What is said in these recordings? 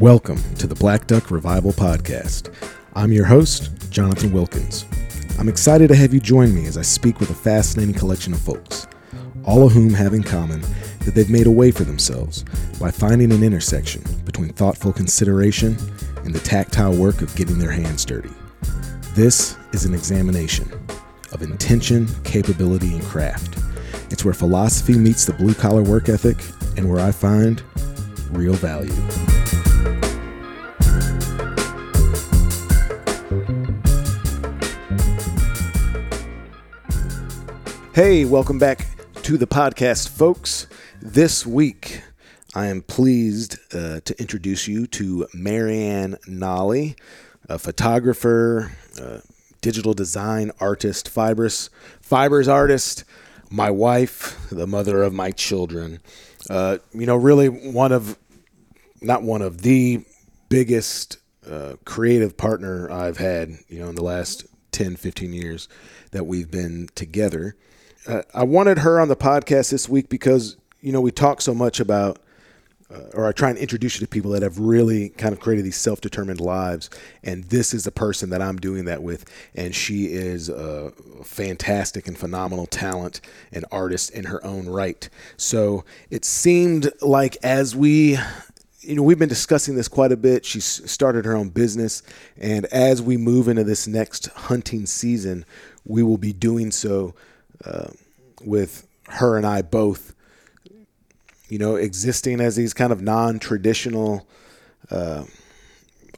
Welcome to the Black Duck Revival Podcast. I'm your host, Jonathan Wilkins. I'm excited to have you join me as I speak with a fascinating collection of folks, all of whom have in common that they've made a way for themselves by finding an intersection between thoughtful consideration and the tactile work of getting their hands dirty. This is an examination of intention, capability, and craft. It's where philosophy meets the blue collar work ethic and where I find real value. Hey, welcome back to the podcast, folks. This week, I am pleased uh, to introduce you to Marianne Nolley, a photographer, digital design artist, fibers, fibers artist, my wife, the mother of my children. Uh, you know, really one of, not one of the biggest uh, creative partner I've had, you know, in the last 10, 15 years that we've been together. Uh, I wanted her on the podcast this week because you know we talk so much about, uh, or I try and introduce you to people that have really kind of created these self-determined lives, and this is the person that I'm doing that with, and she is a fantastic and phenomenal talent and artist in her own right. So it seemed like as we you know, we've been discussing this quite a bit. She's started her own business, and as we move into this next hunting season, we will be doing so uh, with her and I both, you know, existing as these kind of non-traditional uh,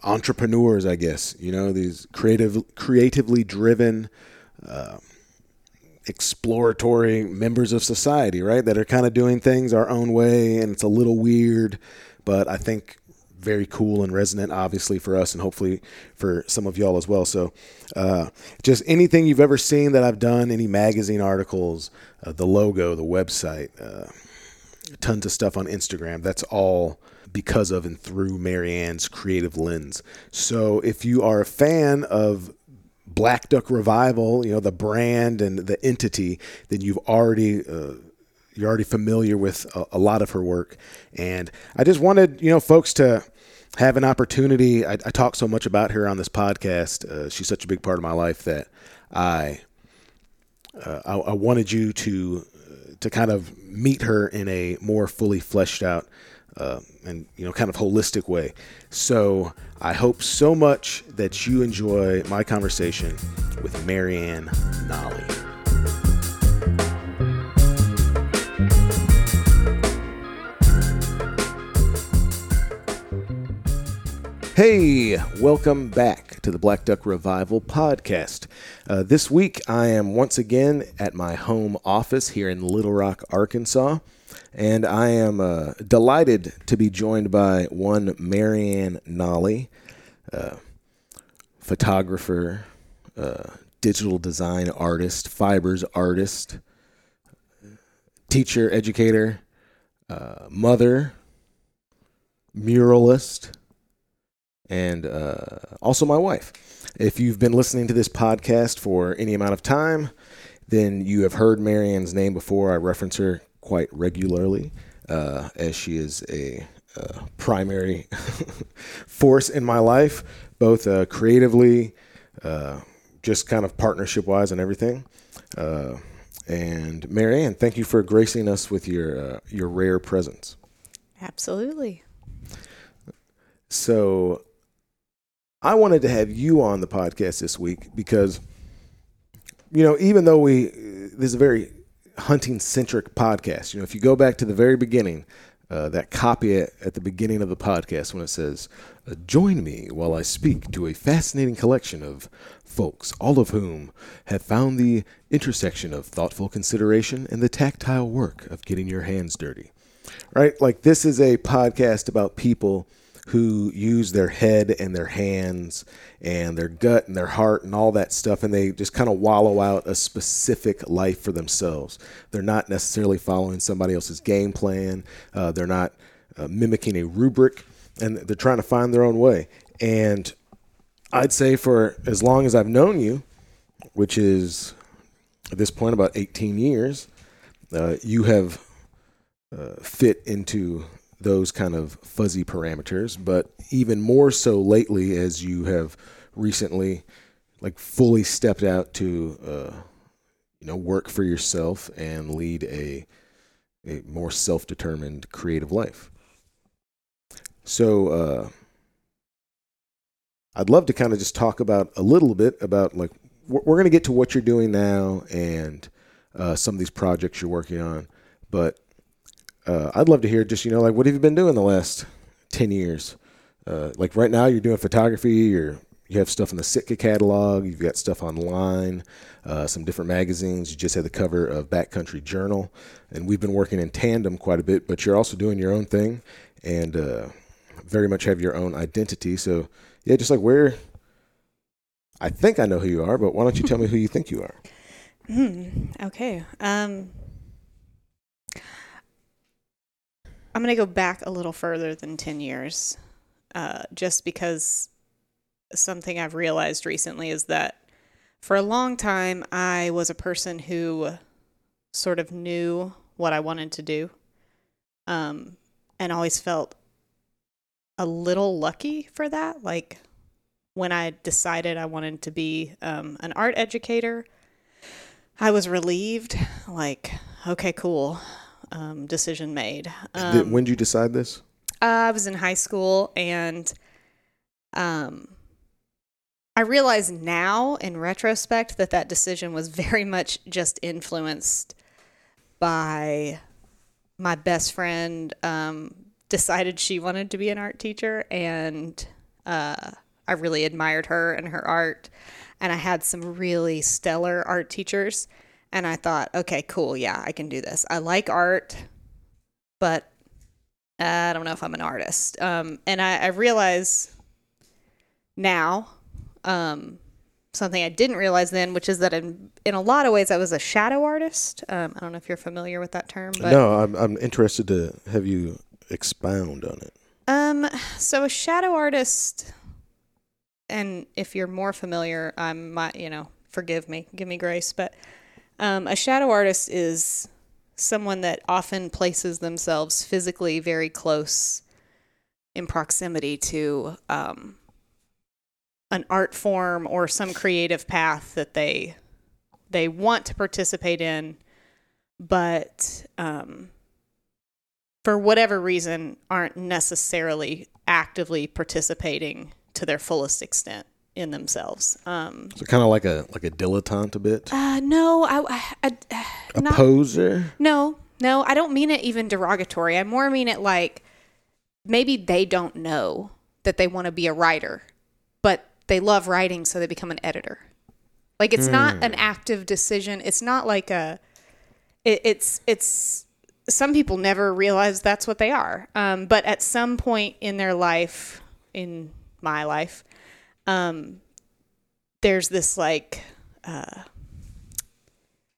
entrepreneurs, I guess. You know, these creative, creatively driven, uh, exploratory members of society, right? That are kind of doing things our own way, and it's a little weird, but I think very cool and resonant, obviously, for us and hopefully for some of y'all as well. So, uh, just anything you've ever seen that I've done, any magazine articles, uh, the logo, the website, uh, tons of stuff on Instagram, that's all because of and through Marianne's creative lens. So, if you are a fan of Black Duck Revival, you know, the brand and the entity, then you've already uh, you're already familiar with a, a, lot of her work. And I just wanted, you know, folks to have an opportunity. I, I talk so much about her on this podcast. Uh, she's such a big part of my life that I, uh, I, I, wanted you to, to kind of meet her in a more fully fleshed out uh, and, you know, kind of holistic way. So I hope so much that you enjoy my conversation with Marianne Nolley. Hey, welcome back to the Black Duck Revival podcast. Uh, this week, I am once again at my home office here in Little Rock, Arkansas, and I am uh, delighted to be joined by one Marianne Nolley, uh, photographer, uh, digital design artist, fibers artist, teacher, educator, uh, mother, muralist and uh, also my wife. If you've been listening to this podcast for any amount of time, then you have heard Marianne's name before. I reference her quite regularly uh, as she is a uh, primary force in my life, both uh, creatively, uh, just kind of partnership wise and everything. Uh, and Marianne, thank you for gracing us with your your rare presence. Absolutely. So I wanted to have you on the podcast this week because, you know, even though we, this is a very hunting centric podcast, you know, if you go back to the very beginning, uh, that copy at, at, the beginning of the podcast when it says, uh, Join me while I speak to a fascinating collection of folks, all of whom have found the intersection of thoughtful consideration and the tactile work of getting your hands dirty. Right? Like, this is a podcast about people who use their head and their hands and their gut and their heart and all that stuff, and they just kind of wallow out a specific life for themselves. They're not necessarily following somebody else's game plan, uh, they're not uh, mimicking a rubric, and they're trying to find their own way. And I'd say for as long as I've known you, which is at this point about 18 years, uh, you have uh, fit into those kind of fuzzy parameters, but even more so lately as you have recently like fully stepped out to uh, you know work for yourself and lead a a more self-determined creative life. So uh, I'd love to kind of just talk about a little bit about like we're, going to get to what you're doing now and uh, some of these projects you're working on, but uh, I'd love to hear just you know like what have you been doing the last ten years? Uh, like right now, you're doing photography. You're you have stuff in the Sitka catalog. You've got stuff online, uh, some different magazines. You just had the cover of Backcountry Journal, and we've been working in tandem quite a bit. But you're also doing your own thing, and uh, very much have your own identity. So yeah, just like where. I think I know who you are, but why don't you tell me who you think you are? Hmm. Okay. Um, I'm going to go back a little further than 10 years, uh, just because something I've realized recently is that for a long time, I was a person who sort of knew what I wanted to do um, and always felt a little lucky for that. Like when I decided I wanted to be um, an art educator, I was relieved. Like, okay, cool. Um, decision made. Um, when did you decide this? Uh, I was in high school and um, I realize now in retrospect that that decision was very much just influenced by my best friend um, decided she wanted to be an art teacher and uh, I really admired her and her art and I had some really stellar art teachers and I thought okay cool yeah I can do this I like art but I don't know if I'm an artist um, and I, I realize now um, something I didn't realize then, which is that in in a lot of ways I was a shadow artist. Um, I don't know if you're familiar with that term, but no, I'm I'm interested to have you expound on it. Um, so a shadow artist, and if you're more familiar, I might you know forgive me, give me grace, but um, a shadow artist is someone that often places themselves physically very close in proximity to um, an art form or some creative path that they they want to participate in, but um, for whatever reason aren't necessarily actively participating to their fullest extent in themselves. Um, so kind of like a like a dilettante a bit. Uh, no, I, I, I a not, poser. No, no, I don't mean it even derogatory. I more mean it like maybe they don't know that they want to be a writer, but they love writing, so they become an editor. Like it's mm. not an hmm. active decision. It's not like a. It, it's it's some people never realize that's what they are. Um, but at some point in their life, in my life, um, there's this like uh,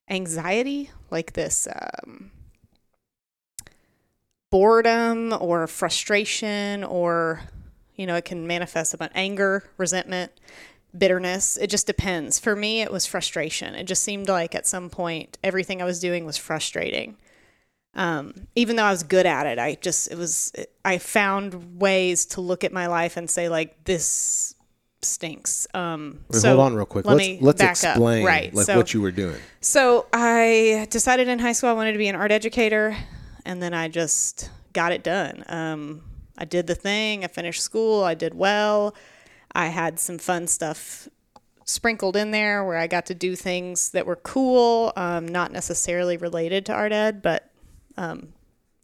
anxiety, like this um, boredom or frustration or you know, it can manifest about anger, resentment, bitterness. It just depends. For me, it was frustration. It just seemed like at some point everything I was doing was frustrating. Um, even though I was good at it, I just it was I found ways to look at my life and say like this stinks. Um, Wait, so hold on real quick. Let let's let's explain right. like so, what you were doing. So I decided in high school I wanted to be an art educator, and then I just got it done. Um, I did the thing. I finished school. I did well. I had some fun stuff sprinkled in there where I got to do things that were cool, um, not necessarily related to art ed, but um,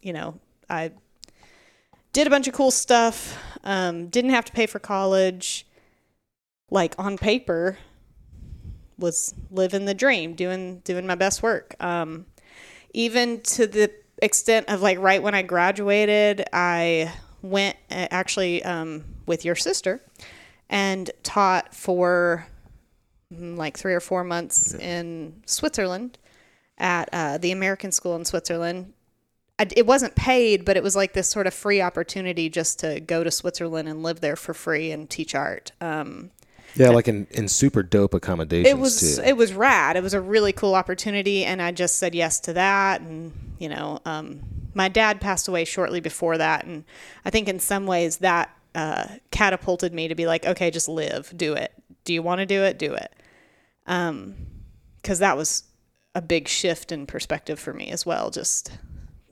you know, I did a bunch of cool stuff. Um, didn't have to pay for college. Like on paper, was living the dream, doing doing my best work. Um, even to the extent of like right when I graduated, I went uh, actually um, with your sister and taught for mm, like three or four months yeah. in Switzerland at uh, the American School in Switzerland. I, it wasn't paid, but it was like this sort of free opportunity just to go to Switzerland and live there for free and teach art. Um, yeah, like in, in super dope accommodations. It was too. it was rad. It was a really cool opportunity, and I just said yes to that, and you know, um, my dad passed away shortly before that, and I think in some ways that uh, catapulted me to be like, okay, just live, do it. Do you want to do it? Do it. Um, because that was a big shift in perspective for me as well, just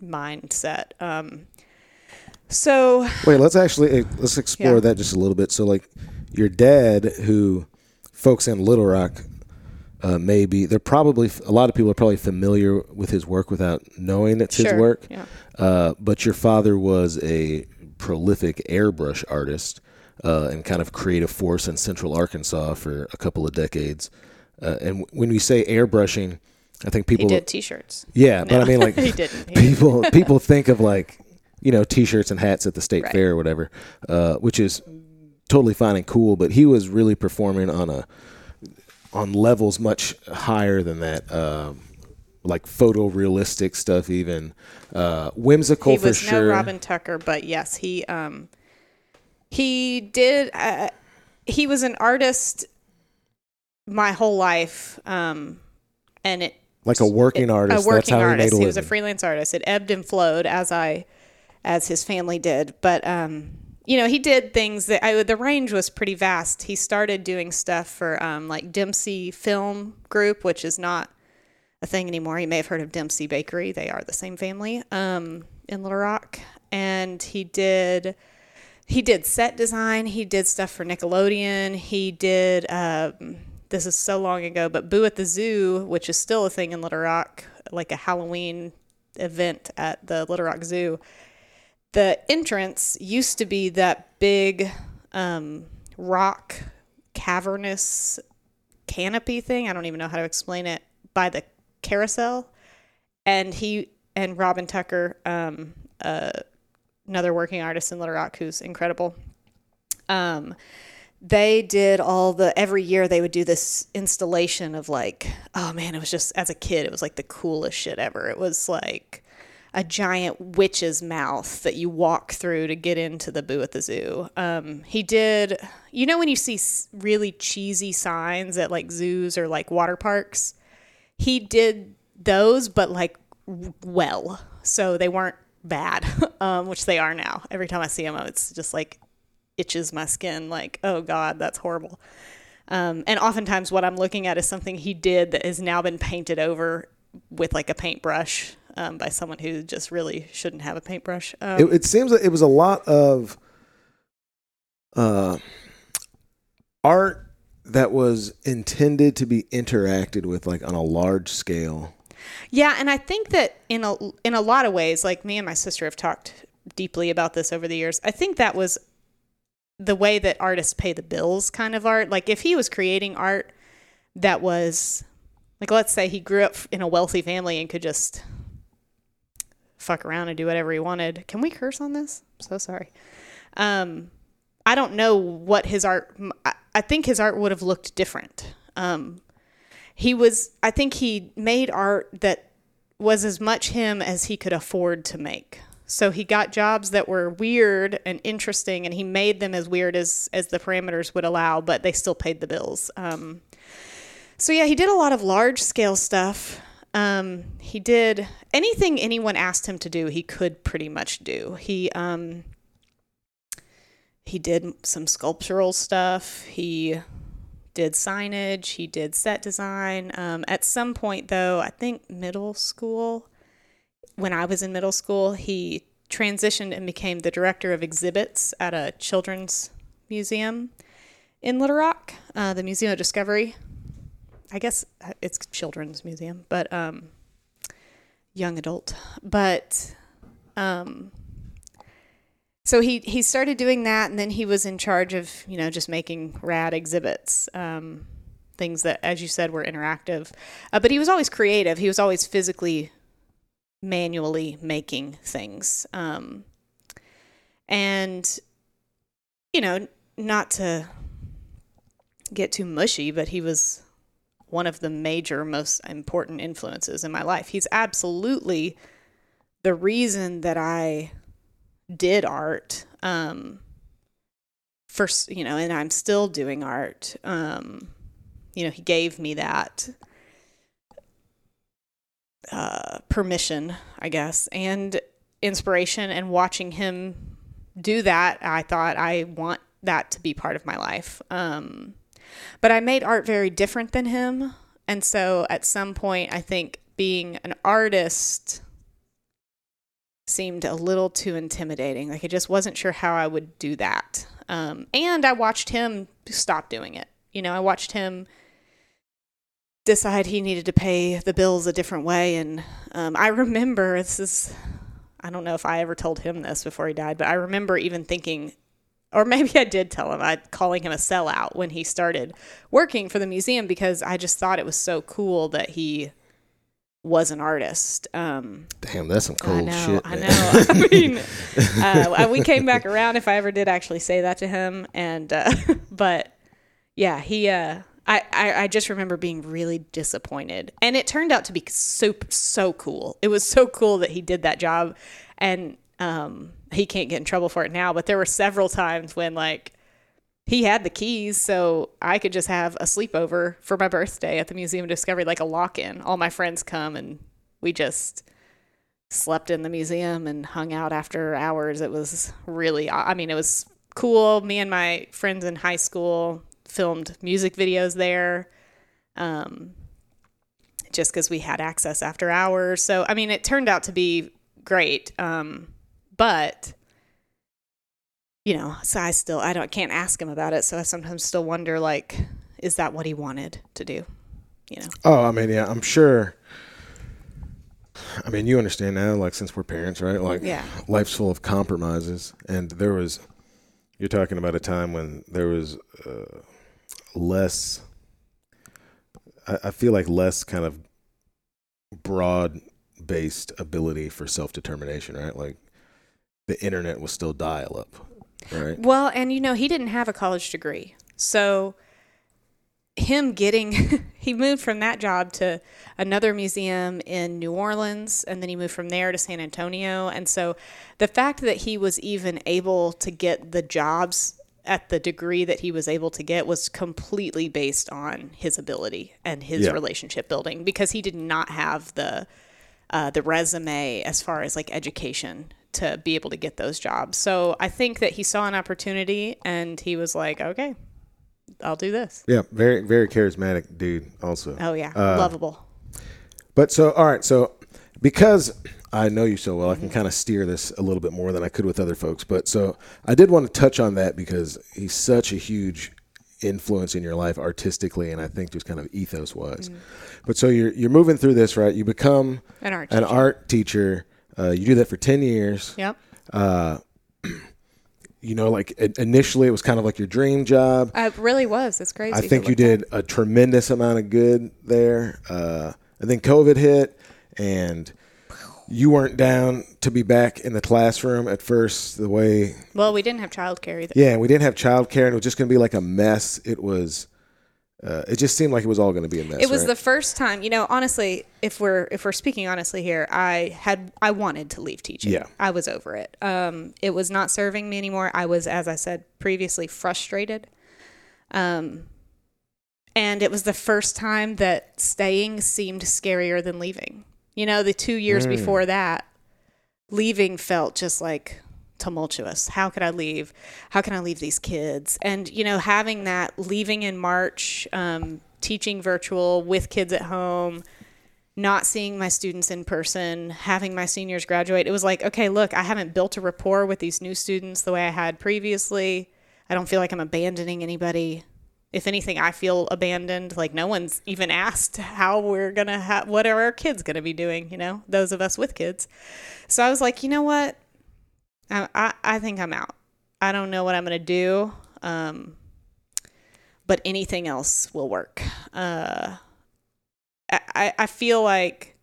mindset. Um, so wait, let's actually eh, let's explore yeah. that just a little bit. So like your dad, who folks in Little Rock uh, maybe they're probably a lot of people are probably familiar with his work without knowing it's sure. his work. Yeah. Uh, but your father was a prolific airbrush artist uh, and kind of creative force in Central Arkansas for a couple of decades. Uh, and when we say airbrushing, I think people he did t-shirts. Yeah, no. but I mean like he didn't. He people people think of like you know t-shirts and hats at the state right. fair or whatever, uh, which is totally fine and cool. But he was really performing on a on levels much higher than that. Um, like photorealistic stuff, even uh, whimsical he for was sure. no Robin Tucker, but yes, he um, he did. Uh, he was an artist my whole life, um, and it like a working it, artist. A working artist. He, he was a freelance artist. It ebbed and flowed as I, as his family did, but um, you know, he did things that I, the range was pretty vast. He started doing stuff for um, like Dempsey Film Group, which is not a thing anymore. You may have heard of Dempsey Bakery. They are the same family um, in Little Rock. And he did he did set design. He did stuff for Nickelodeon. He did um, this is so long ago, but Boo at the Zoo, which is still a thing in Little Rock, like a Halloween event at the Little Rock Zoo the entrance used to be that big um, rock cavernous canopy thing. I don't even know how to explain it by the carousel. And he and Robin Tucker, um, uh, another working artist in Little Rock who's incredible. Um, they did all the every year they would do this installation of like oh man it was just as a kid it was like the coolest shit ever it was like a giant witch's mouth that you walk through to get into the boo at the zoo. Um, he did, you know, when you see really cheesy signs at like zoos or like water parks, he did those, but like well. So they weren't bad, um, which they are now. Every time I see them, it's just like itches my skin, like, oh God, that's horrible. Um, and oftentimes, what I'm looking at is something he did that has now been painted over with like a paintbrush um, by someone who just really shouldn't have a paintbrush. Um, it, it, seems like it was a lot of uh, art that was intended to be interacted with, like on a large scale. Yeah, and I think that in a in a lot of ways, like me and my sister have talked deeply about this over the years. I think that was the way that artists pay the bills kind of art. Like if he was creating art that was like let's say he grew up in a wealthy family and could just fuck around and do whatever he wanted. Can we curse on this? I'm so sorry. Um, I don't know what his art. I think his art would have looked different. Um, he was. I think he made art that was as much him as he could afford to make. So he got jobs that were weird and interesting, and he made them as weird as as the parameters would allow, but they still paid the bills. Um, so yeah, he did a lot of large scale stuff. Um, he did anything anyone asked him to do, he could pretty much do. He um, he did some sculptural stuff. He did signage. He did set design. Um, at some point, though, I think middle school, when I was in middle school, he transitioned and became the director of exhibits at a children's museum in Little Rock, uh, the Museum of Discovery. I guess uh, it's children's museum, but um, young adult. But um, so he he started doing that, and then he was in charge of you know just making rad exhibits, um, things that, as you said, were interactive. Uh, but he was always creative. He was always physically, manually making things, um, and you know, not to get too mushy, but he was one of the major, most important influences in my life. He's absolutely the reason that I did art. Um, first, you know, and I'm still doing art. Um, you know, he gave me that uh, permission, I guess. And inspiration and watching him do that, I thought I want that to be part of my life. Um, but I made art very different than him. And so at some point, I think being an artist seemed a little too intimidating. Like I just wasn't sure how I would do that. Um, and I watched him stop doing it. You know, I watched him decide he needed to pay the bills a different way. And um, I remember this is, I don't know if I ever told him this before he died, but I remember even thinking, or maybe I did tell him, I calling him a sellout when he started working for the museum because I just thought it was so cool that he was an artist. Um, Damn, that's some cool I know, shit. I know. I mean, uh, we came back around if I ever did actually say that to him, and uh, but yeah, he. Uh, I, I I just remember being really disappointed, and it turned out to be so so cool. It was so cool that he did that job, and um, he can't get in trouble for it now. But there were several times when like he had the keys, so I could just have a sleepover for my birthday at the Museum of Discovery, like a lock in. All my friends come and we just slept in the museum and hung out after hours. It was really, I mean, it was cool. Me and my friends in high school filmed music videos there. Um, just because we had access after hours. So, I mean, it turned out to be great. Um, but you know, so I still I don't can't ask him about it. So I sometimes still wonder like, is that what he wanted to do? You know. Oh, I mean, yeah, I'm sure. I mean, you understand now, like since we're parents, right? Like, Yeah. life's full of compromises, and there was. You're talking about a time when there was uh, less. I, I feel like less kind of broad-based ability for self-determination, right? Like, the internet was still dial-up, right? Well, and you know, he didn't have a college degree. So him getting he moved from that job to another museum in New Orleans and then he moved from there to San Antonio. And so the fact that he was even able to get the jobs at the degree that he was able to get was completely based on his ability and his Yeah. relationship building because he did not have the uh, the resume as far as like education to be able to get those jobs. So I think that he saw an opportunity and he was like, okay, I'll do this. Yeah, very, very charismatic dude. Also, Oh yeah, Uh, lovable. But so, all right. So, because I know you so well, I can kind of steer this a little bit more than I could with other folks. But so, I did want to touch on that because he's such a huge influence in your life artistically, and I think just kind of ethos wise. But so you're you're moving through this, right? You become An art an teacher. art teacher. Uh, you do that for ten years. Yep. You know, like initially it was kind of like your dream job. Uh, It really was. It's crazy. I think you did a tremendous amount of good there. Uh, and then COVID hit, and you weren't down to be back in the classroom at first. The way. Well, we didn't have childcare either. yeah, we didn't have childcare, and it was just going to be like a mess. It was. Uh, it just seemed like it was all going to be a mess. It was right? the first time, you know, honestly, if we're if we're speaking honestly here, I had I wanted to leave teaching. Yeah. I was over it. Um it was not serving me anymore. I was as I said previously frustrated. Um and it was the first time that staying seemed scarier than leaving. You know, the 2 years Mm. before that, leaving felt just like tumultuous. How could I leave? How can I leave these kids? And you know, having that leaving in March, um, teaching virtual with kids at home, not seeing my students in person, having my seniors graduate, it was like, okay, look, I haven't built a rapport with these new students the way I had previously. I don't feel like I'm abandoning anybody. If anything, I feel abandoned. Like no one's even asked how we're gonna have what are our kids gonna be doing. You know, those of us with kids. So I was like, you know what? I, I, I think I'm out. I don't know what I'm going to do, um, but anything else will work. Uh, I, I- I feel like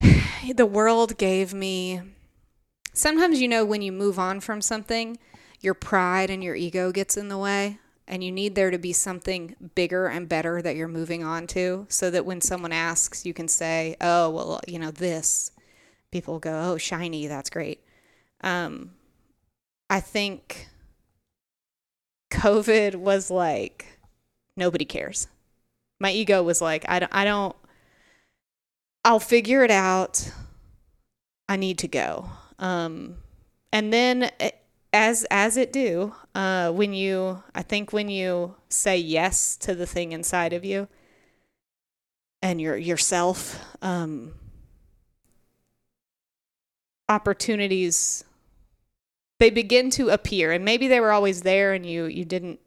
the world gave me. Sometimes, you know, when you move on from something, your pride and your ego gets in the way, and you need there to be something bigger and better that you're moving on to so that when someone asks, you can say, oh, well, you know, this people go, "Oh, shiny, that's great." Um, I think COVID was like nobody cares. My ego was like, I don't, I don't. I'll figure it out. I need to go. Um, and then eh, as as it do, uh, when you I think when you say yes to the thing inside of you and your yourself, um, opportunities they begin to appear and maybe they were always there and you you didn't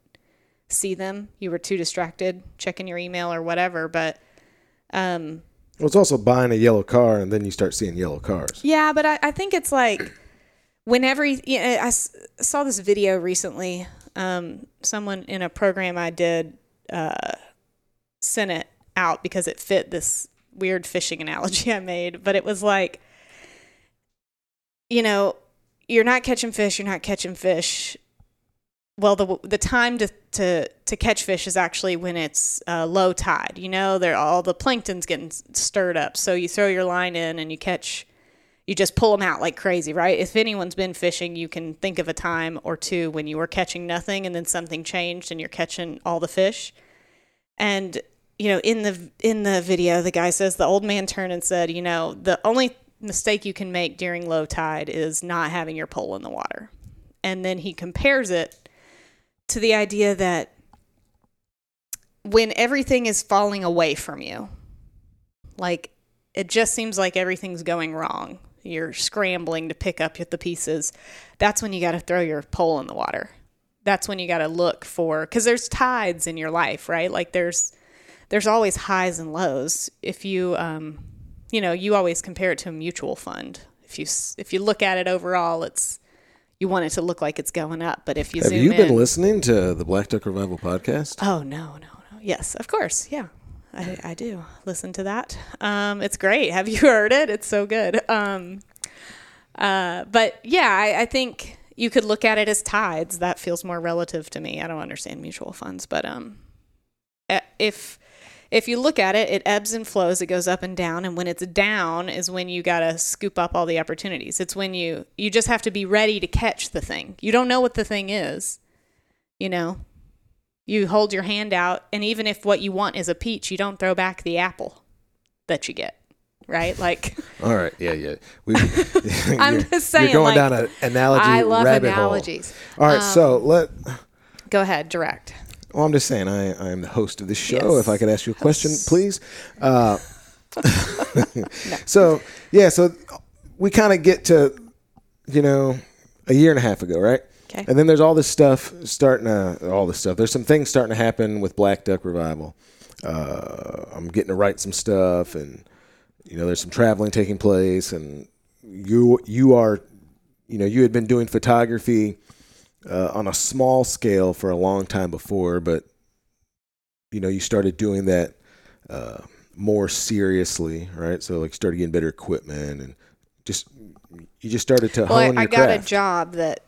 see them you were too distracted checking your email or whatever but um Well, it's also buying a yellow car and then you start seeing yellow cars. yeah but i, I think it's like whenever you, know, I saw this video recently um someone in a program i did uh sent it out because it fit this weird fishing analogy i made but it was like you know you're not catching fish you're not catching fish. Well the the time to to to catch fish is actually when it's uh, low tide you know they're all the plankton's getting stirred up. So you throw your line in and you catch you just pull them out like crazy right? If anyone's been fishing you can think of a time or two when you were catching nothing and then something changed and you're catching all the fish. And you know in the in the video the guy says the old man turned and said you know the only mistake you can make during low tide is not having your pole in the water. And then he compares it to the idea that when everything is falling away from you like it just seems like everything's going wrong. You're scrambling to pick up the pieces. That's when you got to throw your pole in the water. That's when you got to look for because there's tides in your life right? Like there's there's always highs and lows. If you um you know you always compare it to a mutual fund. If you if you look at it overall it's you want it to look like it's going up but if you Have you been in listening to the Black Duck Revival podcast? oh no no no. Yes of course. Yeah I, I do listen to that. Um it's great. Have you heard it? It's so good. Um uh but yeah I, I think you could look at it as tides. That feels more relative to me. I don't understand mutual funds but um eh, if if you look at it, it ebbs and flows. It goes up and down, and when it's down is when you gotta scoop up all the opportunities. It's when you you just have to be ready to catch the thing. You don't know what the thing is, you know. You hold your hand out, and even if what you want is a peach, you don't throw back the apple that you get, right? Like All right, yeah, yeah. We, I'm just saying, You're going like, down an analogy I love rabbit analogies. Um, hole. All right, so let. Go ahead, direct. Well, I'm just saying, I, I am the host of this show. Yes. If I could ask you a question, please. Uh, So, yeah, so we kind of get to, you know, a year and a half ago, right? Okay. And then there's all this stuff starting to, all this stuff. There's some things starting to happen with Black Duck Revival. Uh, I'm getting to write some stuff, and you know, there's some traveling taking place, and you you are, you know, you had been doing photography uh, on a small scale for a long time before, but you know, you started doing that uh, more seriously, right? So like, started getting better equipment, and just you just started to Well, I, hone I your got craft. a job that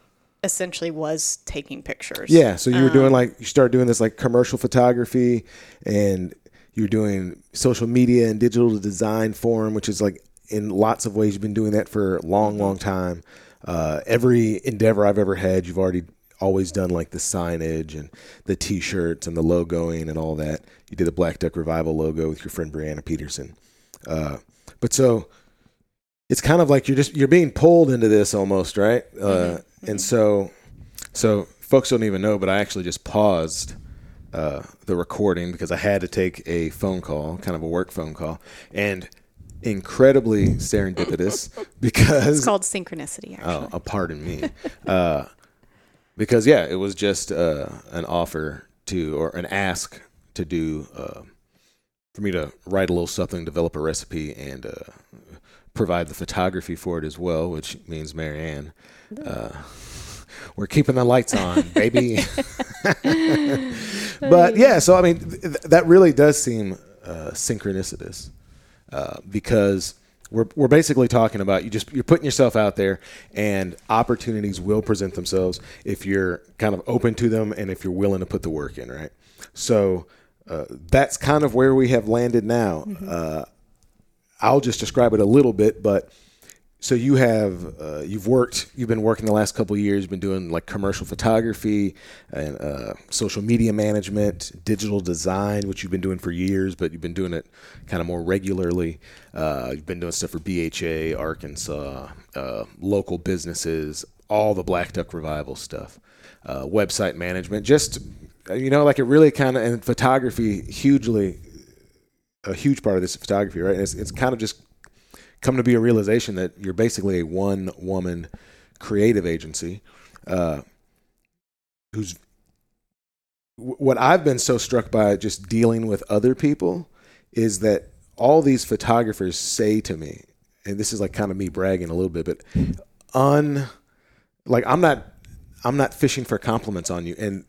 essentially was taking pictures. Yeah, so you were Um, doing like you started doing this like commercial photography, and you're doing social media and digital design forum, which is like in lots of ways you've been doing that for a long, long time. Uh, every endeavor I've ever had, you've already always done like the signage and the T-shirts and the logoing and all that. You did the Black Duck Revival logo with your friend Brianna Peterson. Uh, but so it's kind of like you're just you're being pulled into this almost, right? Uh, and so so folks don't even know, but I actually just paused uh, the recording because I had to take a phone call, kind of a work phone call, and incredibly serendipitous because It's called synchronicity, actually. Oh, pardon me. uh, because yeah, it was just uh, an offer to or an ask to do uh, for me to write a little something, develop a recipe, and uh, provide the photography for it as well, which means Marianne. Uh, we're keeping the lights on, baby. but yeah, so I mean, th- that really does seem uh, synchronicitous uh, because we're we're basically talking about you just you're putting yourself out there, and opportunities will present themselves if you're kind of open to them and if you're willing to put the work in, right? So uh, that's kind of where we have landed now. Uh, I'll just describe it a little bit, but so you have uh, you've worked you've been working the last couple years you've been doing like commercial photography and uh, social media management digital design which you've been doing for years but you've been doing it kind of more regularly. Uh, you've been doing stuff for bha arkansas uh, local businesses all the black duck revival stuff. Uh, website management just you know like it really kind of and photography hugely a huge part of this photography right? It's, it's kind of just come to be a realization that you're basically a one woman creative agency uh, who's what I've been so struck by just dealing with other people is that all these photographers say to me, and this is like kind of me bragging a little bit, but un like I'm not I'm not fishing for compliments on you. And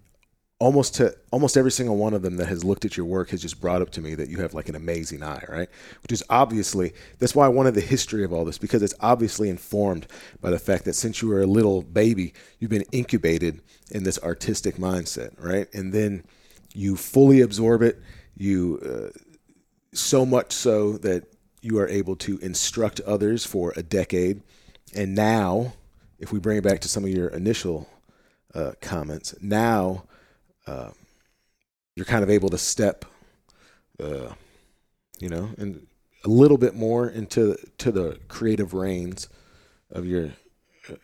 almost to almost every single one of them that has looked at your work has just brought up to me that you have like an amazing eye, right? Which is obviously that's why I wanted the history of all this because it's obviously informed by the fact that since you were a little baby, you've been incubated in this artistic mindset, right? And then you fully absorb it. You uh, so much so that you are able to instruct others for a decade, and now, if we bring it back to some of your initial uh, comments, now uh, you're kind of able to step, uh, you know, and a little bit more into to the creative reins of your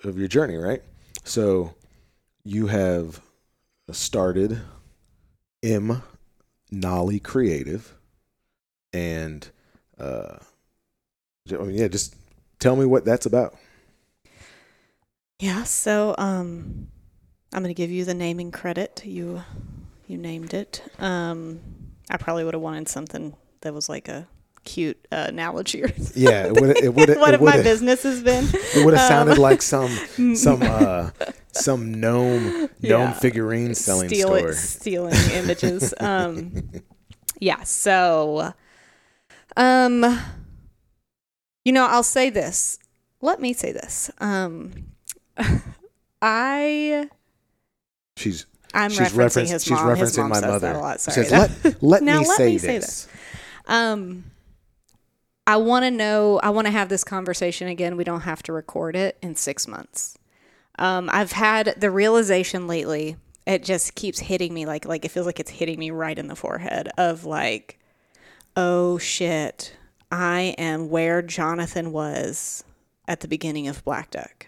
of your journey, right? So you have started M Nolley Creative, and uh, I mean, yeah, just tell me what that's about. Yeah, so um I'm going to give you the naming credit. You you named it. Um, I probably would have wanted something that was like a cute uh, analogy or something. Yeah, it would it would what have my business has been. It would have sounded um, like some some uh, some gnome gnome yeah. figurine selling Steal store. It, stealing images. Um, yeah, so um you know, I'll say this. Let me say this. Um I She's I'm she's referencing his she's mom. referencing his mom my says mother. That a lot. Sorry. Says, let, let now me let say me this. say this. Um, I want to know. I want to have this conversation again. We don't have to record it in six months. Um, I've had the realization lately. It just keeps hitting me like like it feels like it's hitting me right in the forehead of like, oh shit, I am where Jonathan was at the beginning of Black Duck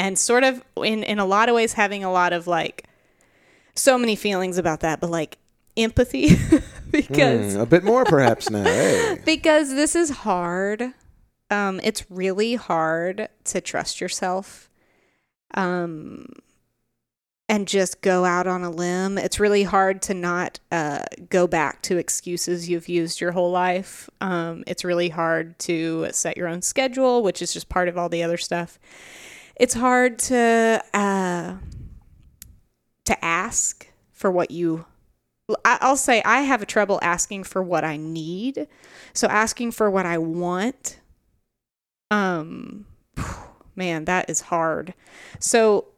and sort of in in a lot of ways having a lot of like so many feelings about that, but like empathy because mm, a bit more perhaps now. Hey. because this is hard. Um, it's really hard to trust yourself. Um, and just go out on a limb. It's really hard to not uh, go back to excuses you've used your whole life. Um, it's really hard to set your own schedule, which is just part of all the other stuff it's hard to uh, to ask for what you I'll say I have a trouble asking for what I need. So asking for what I want um man, that is hard. So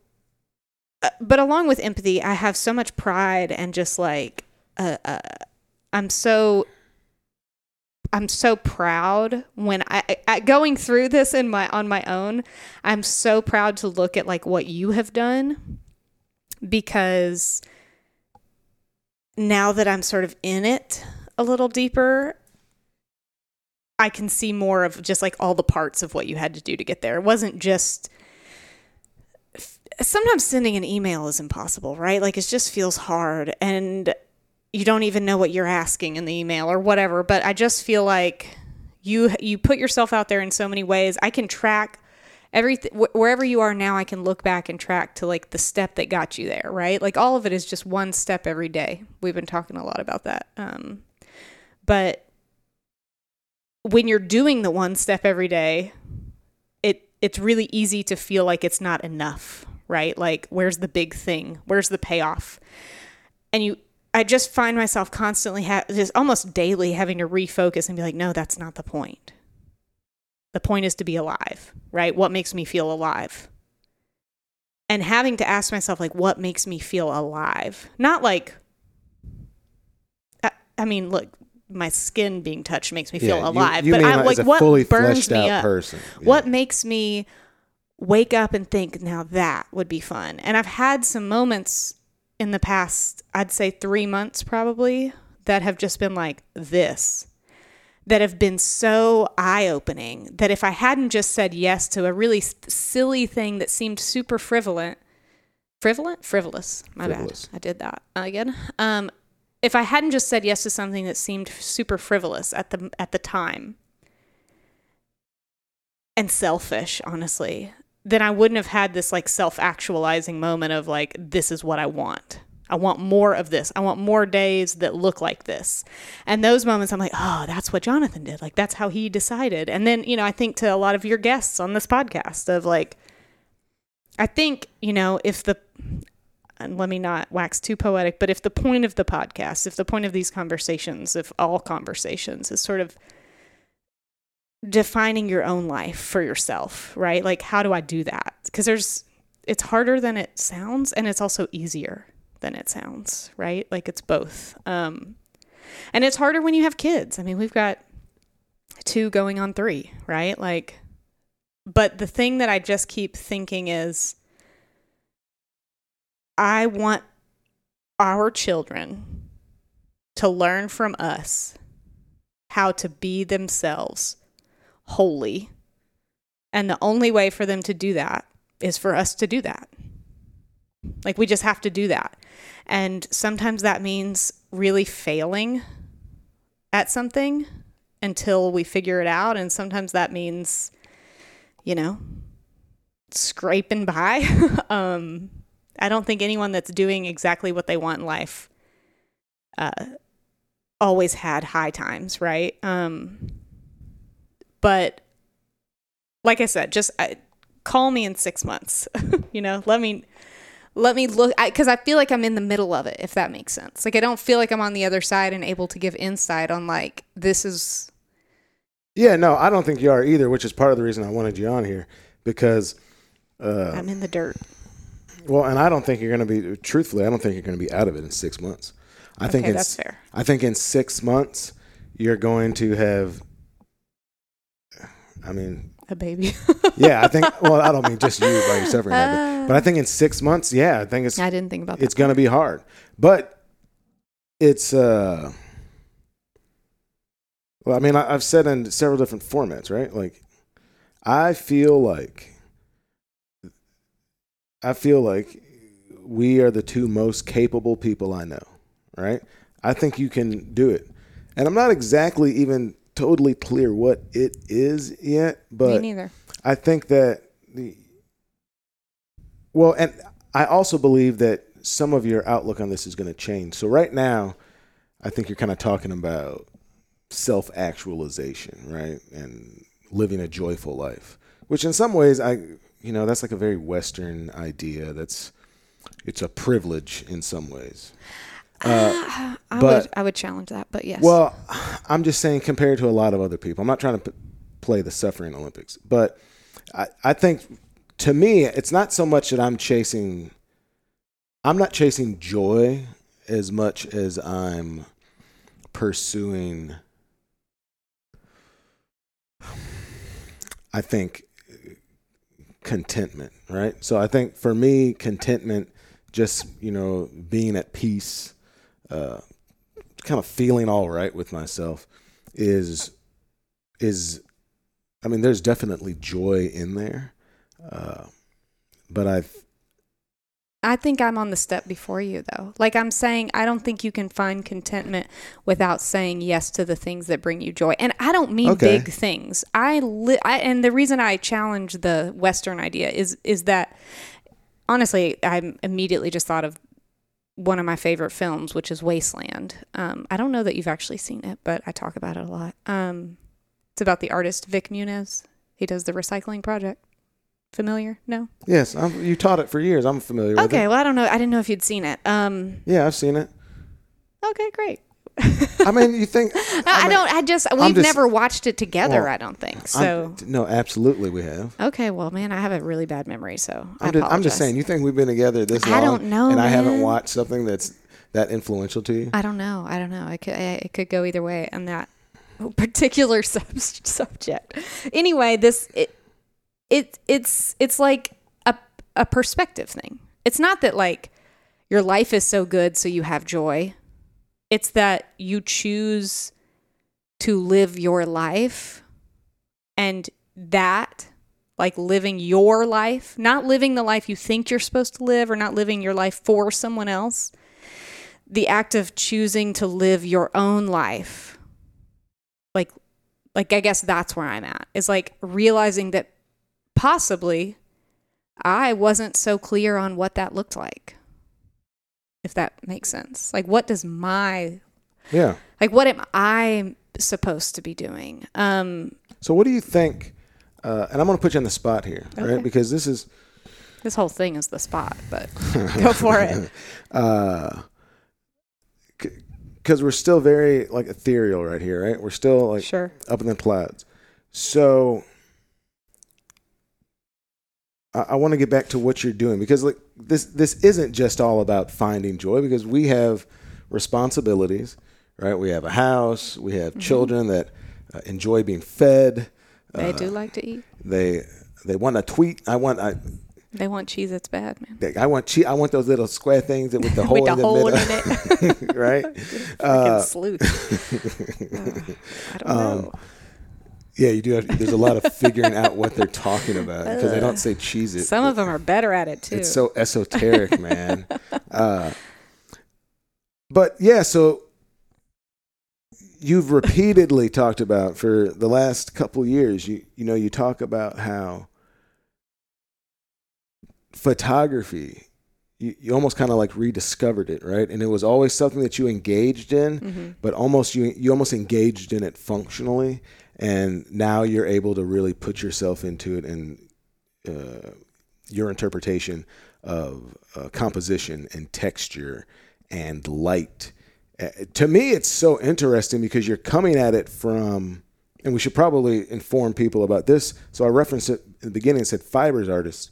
uh, but along with empathy, I have so much pride and just like uh, uh I'm so I'm so proud when I, I going through this in my on my own. I'm so proud to look at like what you have done because now that I'm sort of in it a little deeper, I can see more of just like all the parts of what you had to do to get there. It wasn't just sometimes sending an email is impossible, right? Like it just feels hard and you don't even know what you're asking in the email or whatever but i just feel like you you put yourself out there in so many ways. I can track everything wherever you are now i can look back and track to like the step that got you there right? Like all of it is just one step every day. We've been talking a lot about that um, but when you're doing the one step every day it it's really easy to feel like it's not enough right? Like where's the big thing? Where's the payoff? And you I just find myself constantly, ha- just almost daily, having to refocus and be like, no, that's not the point. The point is to be alive, right? What makes me feel alive? And having to ask myself, like, what makes me feel alive? Not like, I, I mean, look, my skin being touched makes me feel Yeah, you- alive. you but I like what fully burns me up. person. Yeah. What makes me wake up and think now that would be fun. And I've had some moments in the past, I'd say 3 months probably, that have just been like this. That have been so eye opening that if I hadn't just said yes to a really s- silly thing that seemed super frivolous, frivolous, frivolous, my Frivolous. bad, I did that again. Um, if I hadn't just said yes to something that seemed super frivolous at the at the time and selfish, honestly, then I wouldn't have had this like self-actualizing moment of like this is what I want. I want more of this. I want more days that look like this. And those moments I'm like, "Oh, that's what Jonathan did. Like that's how he decided." And then, you know, I think to a lot of your guests on this podcast of like I think, you know, if the and let me not wax too poetic, but if the point of the podcast, if the point of these conversations, if all conversations is sort of defining your own life for yourself, right? Like, how do I do that? Because there's, it's harder than it sounds, and it's also easier than it sounds, right? Like, it's both. Um, and it's harder when you have kids. I mean, we've got two going on three, right? Like, but the thing that I just keep thinking is, I want our children to learn from us how to be themselves wholly. And the only way for them to do that is for us to do that. Like, we just have to do that. And sometimes that means really failing at something until we figure it out. And sometimes that means, you know, scraping by. um, I don't think anyone that's doing exactly what they want in life uh, always had high times, right? Um, but like I said, just uh, call me in six months. you know, let me let me look because I, feel like I'm in the middle of it. If that makes sense, like I don't feel like I'm on the other side and able to give insight on like this is Yeah, no, I don't think you are either, which is part of the reason I wanted you on here because, uh, I'm in the dirt. well, and I don't think you're going to be. Truthfully, I don't think you're going to be out of it in six months. I think Okay, in, that's fair. I think in six months you're going to have. I mean, A baby. yeah, I think. Well, I don't mean just you by your suffering, habit, but I think in six months, yeah, I think it's I didn't think about that. it's going to be hard, but it's. uh Well, I mean, I, I've said in several different formats, right? Like, I feel like, I feel like we are the two most capable people I know, right? I think you can do it, and I'm not exactly even totally clear what it is yet, Me but neither. I think that the well, and I also believe that some of your outlook on this is going to change. So right now, I think you're kind of talking about self-actualization, right, and living a joyful life, which in some ways I, you know, that's like a very Western idea. That's it's a privilege in some ways. Uh, uh, I but- would I would challenge that, but yes. Well, I'm just saying compared to a lot of other people. I'm not trying to p- play the suffering Olympics, but I, I think to me, it's not so much that I'm chasing. I'm not chasing joy as much as I'm pursuing. I think contentment, right? So I think for me, contentment, just you know, being at peace, uh, kind of feeling all right with myself, is is. I mean, there's definitely joy in there, uh, but I. I think I'm on the step before you, though. Like I'm saying, I don't think you can find contentment without saying yes to the things that bring you joy. And I don't mean Okay. big things. I, li- I and the reason I challenge the Western idea is is that honestly, I immediately just thought of one of my favorite films, which is Wasteland. Um, I don't know that you've actually seen it, but I talk about it a lot. Um, it's about the artist Vik Muniz. He does the recycling project. Familiar? No. Yes, I'm, you taught it for years. I'm familiar with Okay. Well, I don't know. I didn't know if you'd seen it. Um, Yeah, I've seen it. Okay, great. I mean, you think? No, I, mean, don't. I just we've just- never watched it together. Well, I don't think I'm- so. no, absolutely, we have. okay, well, man, I have a really bad memory, so I I'm just, I'm just saying. You think we've been together this long? I don't know, and I haven't watched something that's that influential to you? I don't know. I don't know. I could I, it could go either way on that particular sub- subject. Anyway, this it, it it's it's like a a perspective thing. It's not that like your life is so good so you have joy. It's that you choose to live your life and that like living your life, not living the life you think you're supposed to live or not living your life for someone else. The act of choosing to live your own life. Like like I guess that's where I'm at. Is like realizing that possibly I wasn't so clear on what that looked like. If that makes sense. Like what does my Yeah. like what am I supposed to be doing? Um So what do you think? Uh, and I'm going to put you on the spot here, Okay. right? Because this is this whole thing is the spot, but go for it. Uh, because we're still very like ethereal right here, right? We're still like Sure. up in the clouds. So I, I want to get back to what you're doing because like this this isn't just all about finding joy because we have responsibilities, right? We have a house, we have children that uh, enjoy being fed. They do like to eat. They they want to tweet. I want I. They want cheese that's bad, man. I want cheese. I want those little square things with the hole With the in the hole middle, in it. right? Freaking sleuth. Uh, I don't know. Yeah, you do. Have, there's a lot of figuring out what they're talking about because they don't say Cheez-It. Some of them are better at it too. It's so esoteric, man. uh, but yeah, so you've repeatedly talked about for the last couple years. You you know you talk about how photography. You, you almost kind of like rediscovered it, right? And it was always something that you engaged in, Mm-hmm. but almost you you almost engaged in it functionally, and now you're able to really put yourself into it and uh, your interpretation of uh, composition and texture and light. Uh, to me, it's so interesting because you're coming at it from, and we should probably inform people about this. So I referenced it in the beginning, it said fibers artists.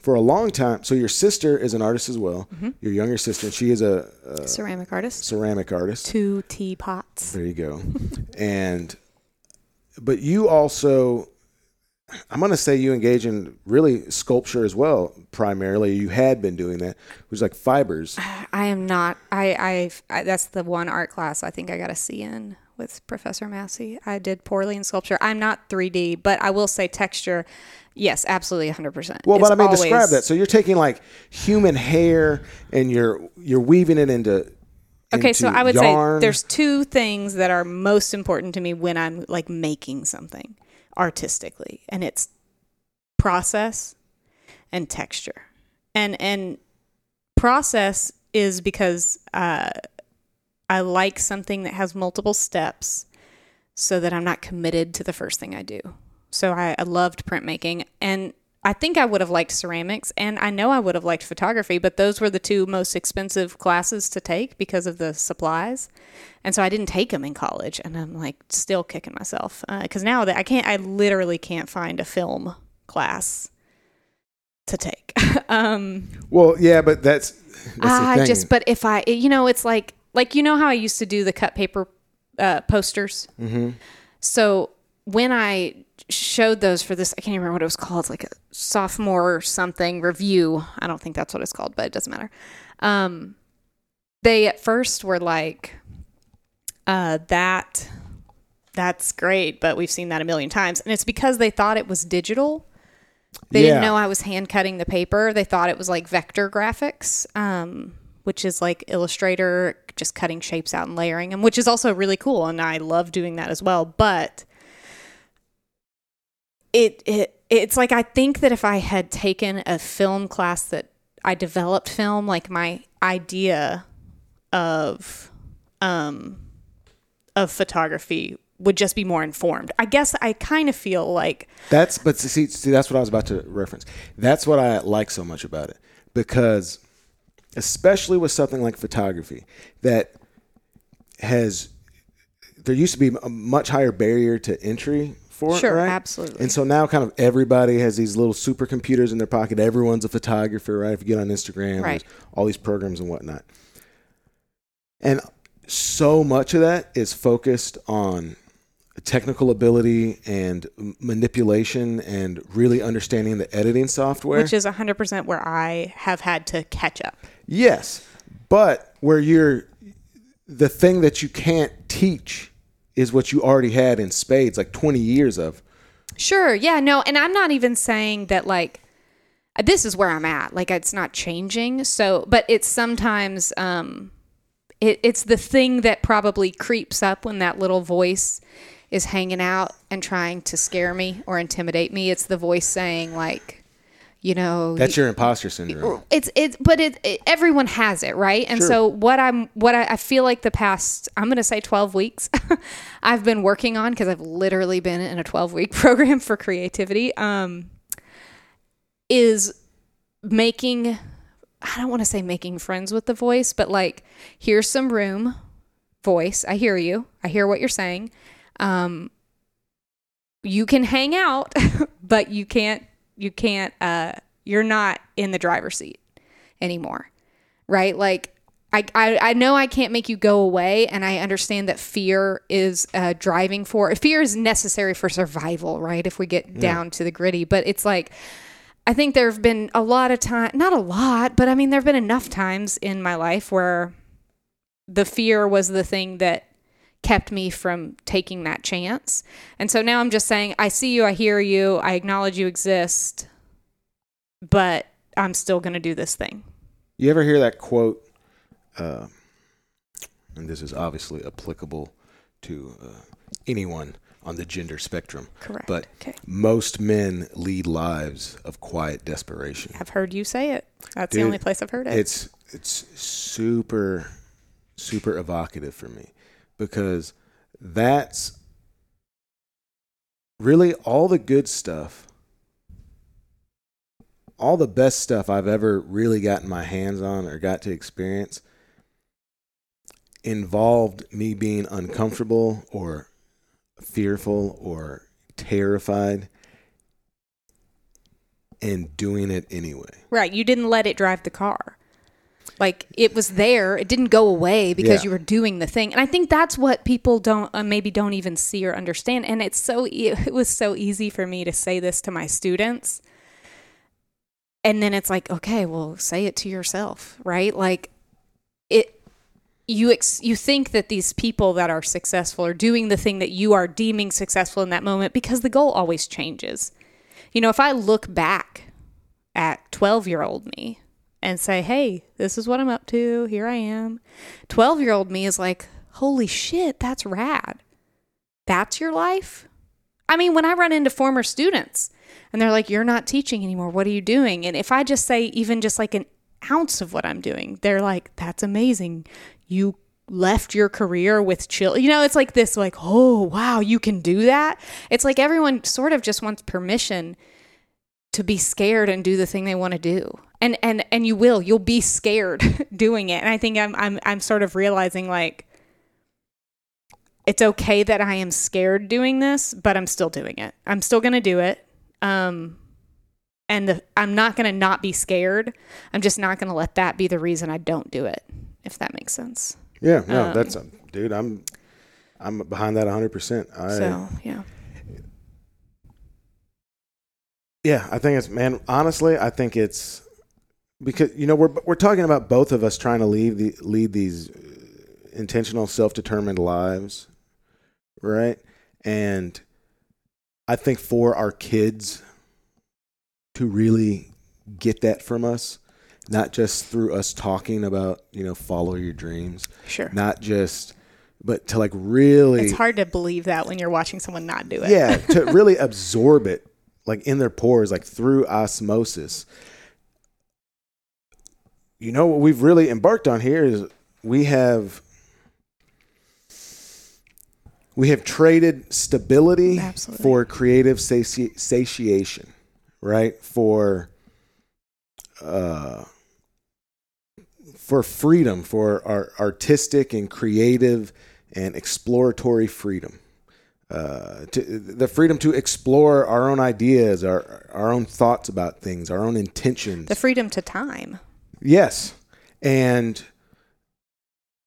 For a long time, so your sister is an artist as well. Your younger sister, she is a, a Ceramic artist. ceramic artist. Two teapots. There you go. and but you also I'm going to say you engage in really sculpture as well. Primarily, you had been doing that. It was like fibers. I am not. I, I've, I. That's the one art class I think I got a C in with Professor Massey. I did poorly in sculpture. I'm not 3D, but I will say texture. Yes, absolutely, 100. percent Well, but I mean, describe that. So you're taking like human hair and you're you're weaving it into. Okay, so I would yarn. say there's two things that are most important to me when I'm like making something artistically, and it's process and texture. And and process is because uh, I like something that has multiple steps, so that I'm not committed to the first thing I do. So I, I loved printmaking, and I think I would have liked ceramics, and I know I would have liked photography, but those were the two most expensive classes to take because of the supplies, and so I didn't take them in college, and I'm like still kicking myself because now that I can't, I literally can't find a film class to take. um, Well, yeah, but that's that's I just, but if I, you know, it's like, like you know how I used to do the cut paper uh, posters. Mm-hmm. So when I showed those for this, I can't remember what it was called, it's like a sophomore something review. I don't think that's what it's called, but it doesn't matter. Um, they at first were like, uh, that, that's great, but we've seen that a million times, and it's because they thought it was digital. They Yeah. didn't know I was hand cutting the paper. They thought it was like vector graphics, um, which is like Illustrator, just cutting shapes out and layering them, which is also really cool. And I love doing that as well. But it, it it's like I think that if I had taken a film class that I developed film, like my idea of um, of photography would just be more informed. I guess I kind of feel like That's but see see that's what I was about to reference. That's what I like so much about it because especially with something like photography that has there used to be a much higher barrier to entry for it, Sure, right? absolutely. And so now kind of everybody has these little supercomputers in their pocket. Everyone's a photographer, right? If you get on Instagram, Right. all these programs and whatnot. And so much of that is focused on technical ability and manipulation and really understanding the editing software. Which is 100% where I have had to catch up. yes, but where you're the thing that you can't teach is what you already had in spades, like 20 years of. Sure. Yeah. No. And I'm not even saying that like this is where I'm at. Like it's not changing. So, but it's sometimes um, it, it's the thing that probably creeps up when that little voice is hanging out and trying to scare me or intimidate me. It's the voice saying like, you know, That's your imposter syndrome. it's it's but it, it everyone has it right and Sure. so what i'm what I, I feel like the past i'm gonna say 12 weeks i've been working on because i've literally been in a 12 week program for creativity um is making i don't want to say making friends with the voice but like here's some room voice i hear you i hear what you're saying um you can hang out but you can't you can't uh you're not in the driver's seat anymore right like I, I, I know I can't make you go away, and I understand that fear is uh, driving for fear is necessary for survival, right? If we get down to the gritty, but it's like I think there have been a lot of time, not a lot, but I mean there have been enough times in my life where the fear was the thing that kept me from taking that chance. And so now I'm just saying, I see you, I hear you, I acknowledge you exist, but I'm still going to do this thing. You ever hear that quote? Uh, and this is obviously applicable to uh, anyone on the gender spectrum. Correct. But okay. most men lead lives of quiet desperation. I've heard you say it. That's Dude, the only place I've heard it. It's it's super super evocative for me because that's really all the good stuff all the best stuff I've ever really gotten my hands on or got to experience involved me being uncomfortable or fearful or terrified and doing it anyway. right. You didn't let it drive the car. Like it was there. It didn't go away because Yeah. you were doing the thing. And I think that's what people don't uh, maybe don't even see or understand. And it's so e- it was so easy for me to say this to my students. And then it's like, okay, well, say it to yourself, right? Like it you ex- you think that these people that are successful are doing the thing that you are deeming successful in that moment because the goal always changes. You know, if I look back at 12 year old me and say, hey, this is what I'm up to, here I am, 12 year old me is like, holy shit, that's rad. That's your life? I mean, when I run into former students and they're like, you're not teaching anymore, what are you doing? And if I just say even just like an ounce of what I'm doing, they're like, that's amazing. You left your career with chill. You know, it's like this, like, oh, wow, you can do that. It's like everyone sort of just wants permission to be scared and do the thing they want to do. And and and you will. You'll be scared doing it. And I think I'm I'm I'm sort of realizing like it's okay that I am scared doing this, but I'm still doing it. I'm still going to do it. Um and the, I'm not going to not be scared. I'm just not going to let that be the reason I don't do it, if that makes sense. Yeah, no, Um, that's a, dude. I'm I'm behind that 100. percent I So, yeah. Yeah, I think it's man. Honestly, I think it's because you know we're we're talking about both of us trying to lead the lead these uh, intentional, self determined lives, right? And I think for our kids to really get that from us, not just through us talking about you know follow your dreams, Sure. not just, but to like really It's hard to believe that when you're watching someone not do it. yeah to really absorb it like in their pores like through osmosis. You know what we've really embarked on here is we have we have traded stability Absolutely. for creative sati- satiation right? For uh for freedom for our artistic and creative and exploratory freedom uh, to, the freedom to explore our own ideas, our our own thoughts about things, our own intentions. The freedom to time. yes, and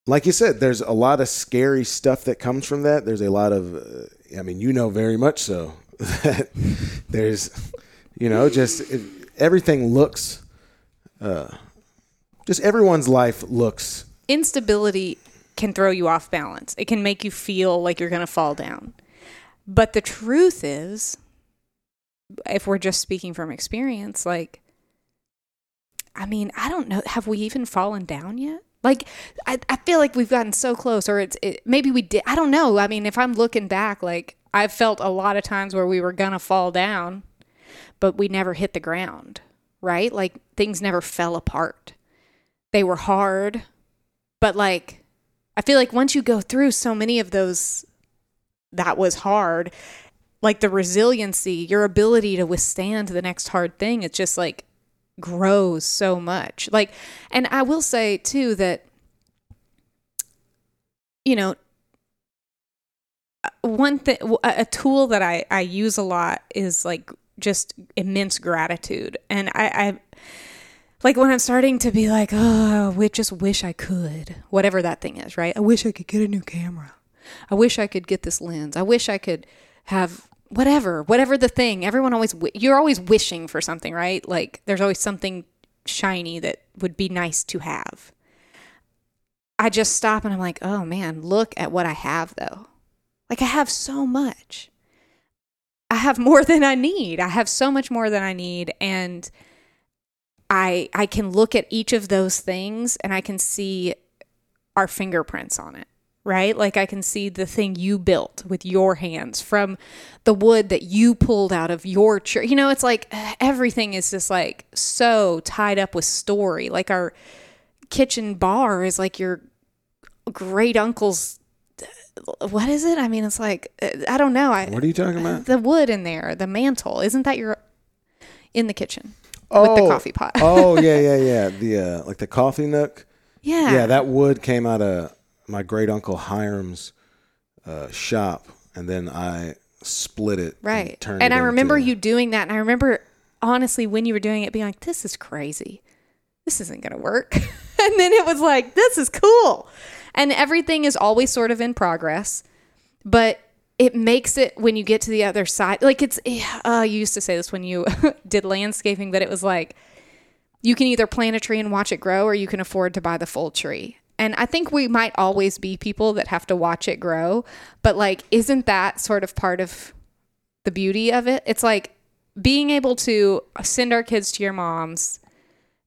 like you said, there's a lot of scary stuff that comes from that. There's a lot of, uh, I mean, you know, very much so that there's, you know, just everything looks, uh, just everyone's life looks. Instability can throw you off balance. It can make you feel like you're going to fall down. But the truth is, if we're just speaking from experience, like, I mean, I don't know. Have we even fallen down yet? Like, I, I feel like we've gotten so close, or it's it, maybe we did. I don't know. I mean, if I'm looking back, like, I've felt a lot of times where we were going to fall down, but we never hit the ground, right? Like, things never fell apart. They were hard, but like, I feel like once you go through so many of those, that was hard, like the resiliency, your ability to withstand the next hard thing, it's just like grows so much. Like, and I will say too that, you know, uh, one thing, a tool that I, I use a lot is like just immense gratitude. And I, I, like when I'm starting to be like, oh, we just wish I could, whatever that thing is, right? I wish I could get a new camera. I wish I could get this lens. I wish I could have whatever, whatever the thing. Everyone always, you're always wishing for something, right? Like there's always something shiny that would be nice to have. I just stop and I'm like, oh man, look at what I have though. Like I have so much. I have more than I need. I have so much more than I need. And I I can look at each of those things and I can see our fingerprints on it right? Like I can see the thing you built with your hands from the wood that you pulled out of your tree. You know, it's like uh, everything is just like so tied up with story. Like our kitchen bar is like your great uncle's uh, what is it? I mean, it's like uh, I don't know. I, what are you talking about? The wood in there, the mantle. Isn't that your in the kitchen? oh, with the oh. coffee pot. oh yeah, yeah, yeah. The uh, like the coffee nook. Yeah. Yeah, that wood came out of my great uncle Hiram's uh, shop, and then I split it. Right. And, and I remember you doing that, and I remember honestly when you were doing it, being like, "This is crazy. This isn't gonna work." and then it was like, "This is cool." And everything is always sort of in progress, but it makes it when you get to the other side like it's uh, you used to say this when you did landscaping but it was like you can either plant a tree and watch it grow or you can afford to buy the full tree and i think we might always be people that have to watch it grow but like isn't that sort of part of the beauty of it it's like being able to send our kids to your mom's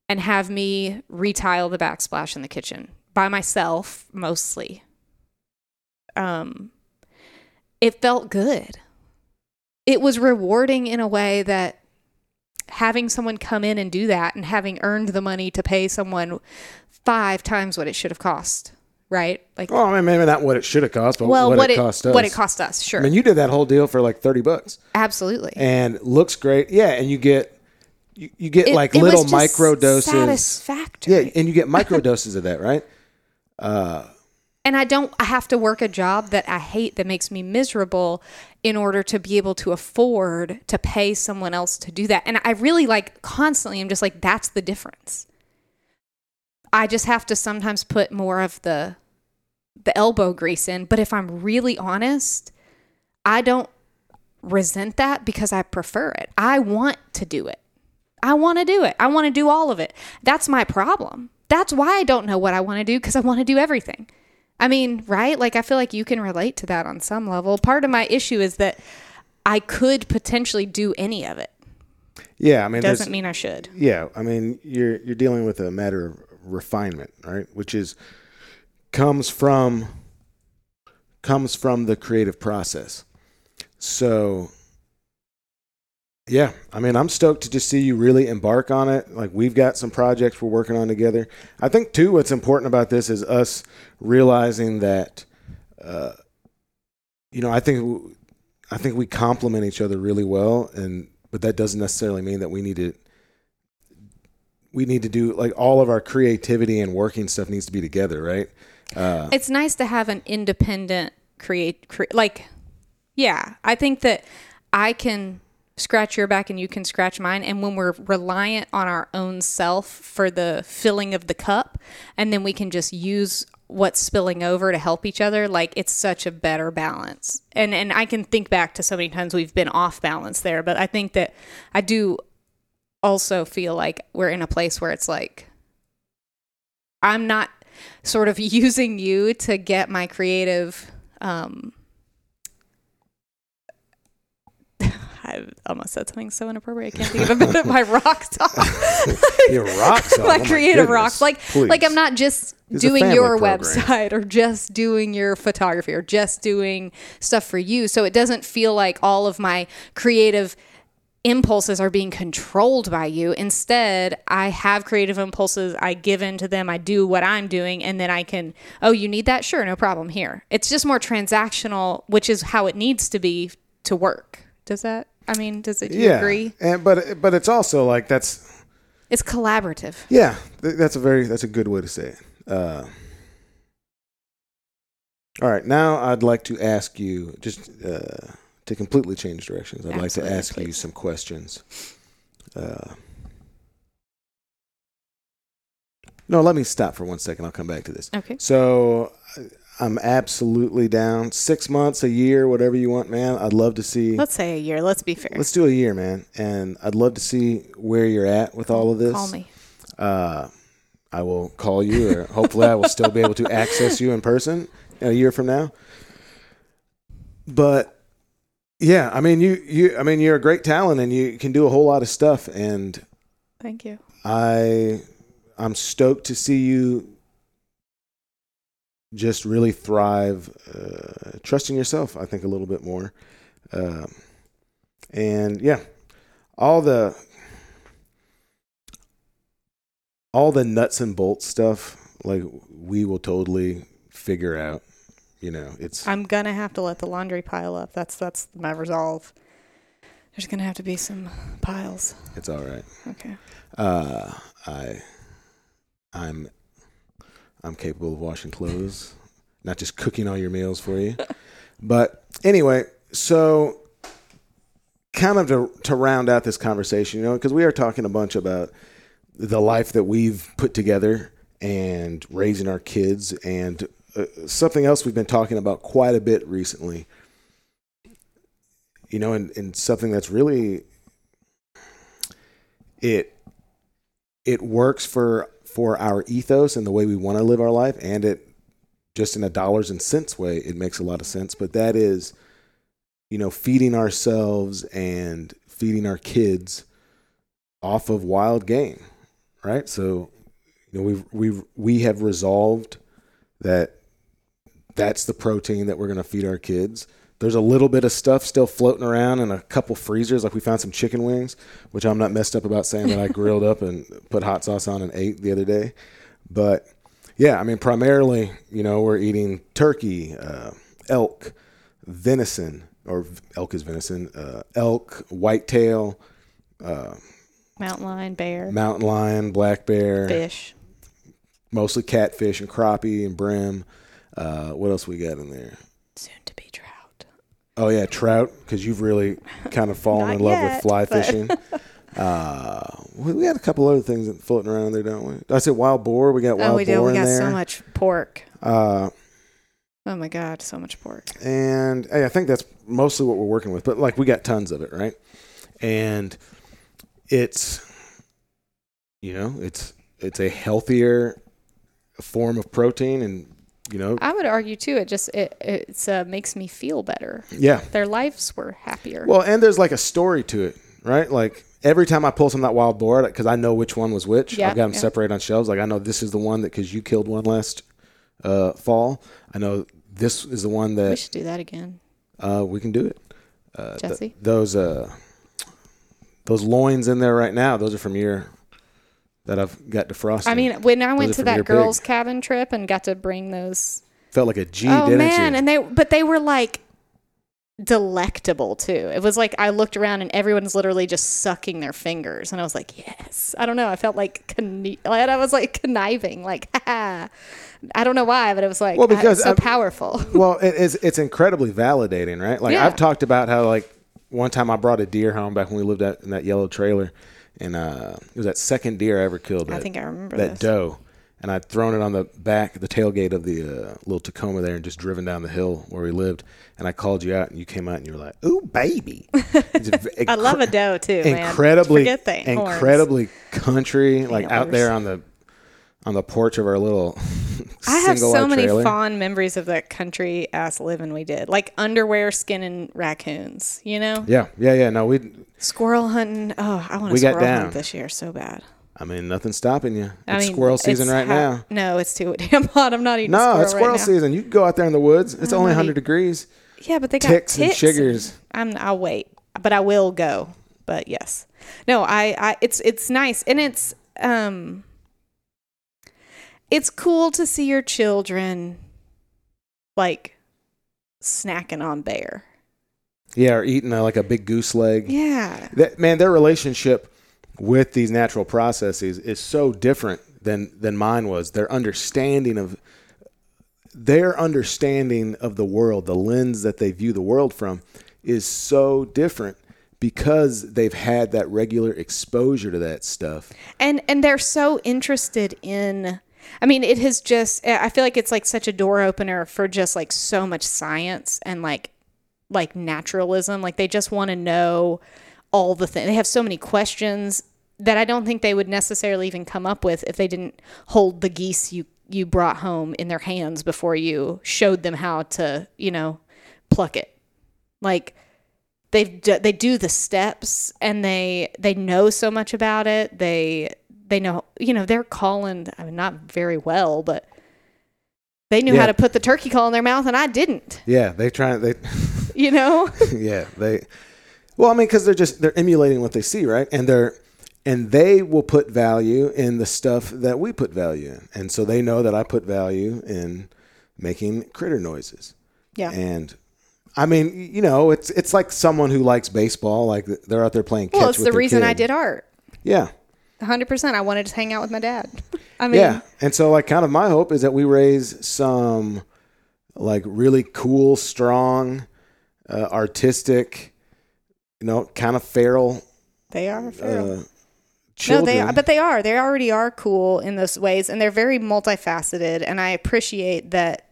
and have me retile the backsplash in the kitchen by myself mostly um it felt good. It was rewarding in a way that having someone come in and do that and having earned the money to pay someone five times what it should have cost, right? Like, well, I mean, maybe not what it should have cost, but well, what, what it, it cost us. What it cost us, sure. I mean, you did that whole deal for like thirty bucks. Absolutely. And looks great, yeah. And you get you, you get it, like it little micro doses. Satisfactory. Yeah, and you get micro doses of that, right? Uh, and I don't I have to work a job that I hate that makes me miserable in order to be able to afford to pay someone else to do that. And I really like constantly I'm just like that's the difference. I just have to sometimes put more of the the elbow grease in, but if I'm really honest, I don't resent that because I prefer it. I want to do it. I want to do it. I want to do all of it. That's my problem. That's why I don't know what I want to do because I want to do everything. I mean, right? Like, I feel like you can relate to that on some level. Part of my issue is that I could potentially do any of it. Yeah, I mean, doesn't mean I should. Yeah, I mean, you're you're dealing with a matter of refinement, right? Which is comes from comes from the creative process. So yeah, I mean, I'm stoked to just see you really embark on it. Like we've got some projects we're working on together. I think too, what's important about this is us realizing that, uh, you know, I think I think we complement each other really well, and but that doesn't necessarily mean that we need to we need to do like all of our creativity and working stuff needs to be together, right? Uh, it's nice to have an independent create, cre- like, yeah, I think that I can scratch your back and you can scratch mine. And when we're reliant on our own self for the filling of the cup, and then we can just use what's spilling over to help each other, like it's such a better balance. And and I can think back to so many times we've been off balance there, but I think that I do also feel like we're in a place where it's like I'm not sort of using you to get my creative um I almost said something so inappropriate. I can't think of a bit of my rock talk. Your rock song. my Oh creative goodness. rocks. Like Please. like I'm not just a doing your program. website or just doing your photography or just doing stuff for you. So it doesn't feel like all of my creative impulses are being controlled by you. Instead, I have creative impulses, I give in to them, I do what I'm doing, and then I can, oh, you need that? Sure, no problem. Here. It's just more transactional, which is how it needs to be to work. Does that I mean, does it do you Yeah, agree? and but but it's also like that's It's collaborative. yeah, that's a very that's a good way to say it. Uh, all right, now I'd like to ask you just uh, to completely change directions. I'd like to ask you some questions. Uh, no, let me stop for one second. I'll come back to this. Okay. So I'm absolutely down. Six months, a year, whatever you want, man. I'd love to see. Let's say a year. Let's be fair. Let's do a year, man, and I'd love to see where you're at with all of this. Call me. Uh, I will call you, or hopefully, I will still be able to access you in person a year from now. But yeah, I mean, you, you, I mean, you're a great talent, and you can do a whole lot of stuff, and Thank you. I, I'm stoked to see you just really thrive, uh, trust in yourself. I think a little bit more, um, and yeah, all the all the nuts and bolts stuff. Like we will totally figure out. You know, it's I'm gonna have to let the laundry pile up. That's that's my resolve. There's gonna have to be some piles. it's all right. Okay. Uh, I, I'm, I'm capable of washing clothes, not just cooking all your meals for you. but anyway, so kind of to to round out this conversation, you know, because we are talking a bunch about the life that we've put together and raising our kids, and uh, something else we've been talking about quite a bit recently. You know, and, and something that's really it it works for for our ethos and the way we want to live our life and it just in a dollars and cents way it makes a lot of sense but that is you know feeding ourselves and feeding our kids off of wild game right so you know we've we've we have resolved that that's the protein that we're going to feed our kids there's a little bit of stuff still floating around in a couple freezers. Like we found some chicken wings, which I'm not messed up about saying that I grilled up and put hot sauce on and ate the other day. But yeah, I mean, primarily, you know, we're eating turkey, uh, elk, venison, or elk is venison, uh, elk, whitetail, uh, Mountain lion, bear, mountain lion, black bear, fish. mostly catfish and crappie and brim. Uh, what else we got in there? Soon to be trout. Oh yeah, trout because you've really kind of fallen in love yet, with fly but- fishing. uh, we got a couple other things floating around there, don't we? I said wild boar. We got wild Oh, we do. We got there. so much pork. Uh, Oh my god, so much pork. and hey, I think that's mostly what we're working with. But like we got tons of it, right? And it's you know it's it's a healthier form of protein, and you know I would argue too. It just it it's uh, makes me feel better. yeah. Their lives were happier. Well, and there's like a story to it, right? Like every time I pull some of that wild boar, because I know which one was which, Yeah, I've got them yeah. separated on shelves. Like I know this is the one that because you killed one last uh, fall. I know this is the one that we should do that again, uh, we can do it. Uh, th- Jesse. those uh, those loins in there right now, those are from your that I've got defrosted. I mean, when I went to that girls' cabin trip and got to bring those felt like a G, oh didn't man, you? and they but they were like delectable too. It was like I looked around and everyone's literally just sucking their fingers, and I was like, yes. I don't know. I felt like like, I was like conniving, like ha. I don't know why, but it was like Well, because, so um, powerful. well, it's it's incredibly validating, right? Like Yeah. I've talked about how like one time I brought a deer home back when we lived out in that yellow trailer, and uh, it was that second deer I ever killed. I think I remember that this. doe, and I'd thrown it on the back, the tailgate of the uh, little Tacoma there, and just driven down the hill where we lived. And I called you out, and you came out, and you were like, "Ooh, baby!" A- I love a doe too, man. incredibly, Forget the horns. incredibly country, like out there on the on the porch of our little. I have so many trailer. fond memories of that country ass living we did, like underwear skinning raccoons. You know, Yeah, yeah, yeah. No, we. squirrel hunting. Oh, I want to squirrel hunt this year so bad. I mean, nothing's stopping you. It's I mean, squirrel season it's right ha- now. No, it's too damn hot. I'm not eating. No, squirrel it's squirrel right season. You can go out there in the woods. It's only 100 eat- degrees. Yeah, but they got Ticks and ticks chiggers. I'm. I'll wait, but I will go. But yes, no, I. I. It's. It's nice, and it's. Um. It's cool to see your children, like, snacking on bear. Yeah, or eating uh, like a big goose leg. Yeah. That, man, their relationship with these natural processes is so different than than mine was. Their understanding of their understanding of the world, the lens that they view the world from, is so different because they've had that regular exposure to that stuff. and and they're so interested in i mean it has just i feel like it's like such a door opener for just like so much science and like like naturalism. Like they just want to know all the things they have so many questions that i don't think they would necessarily even come up with if they didn't hold the geese you you brought home in their hands before you showed them how to you know pluck it. Like they've d- they do the steps and they they know so much about it. They they know you know they're calling I mean not very well but they knew Yeah. how to put the turkey call in their mouth and I didn't Yeah, they try they you know yeah, they Well, I mean cuz they're just they're emulating what they see, right? And they're and they will put value in the stuff that we put value in. And so they know that I put value in making critter noises. yeah And I mean, you know, it's it's like someone who likes baseball, like they're out there playing catch well it's the reason I did art Yeah. 100% I wanted to hang out with my dad I mean Yeah. And so like kind of my hope is that we raise some like really cool, strong, uh, artistic, you know, kind of feral they are feral. uh, No, they are, but they are. They already are cool in those ways, and they're very multifaceted. And I appreciate that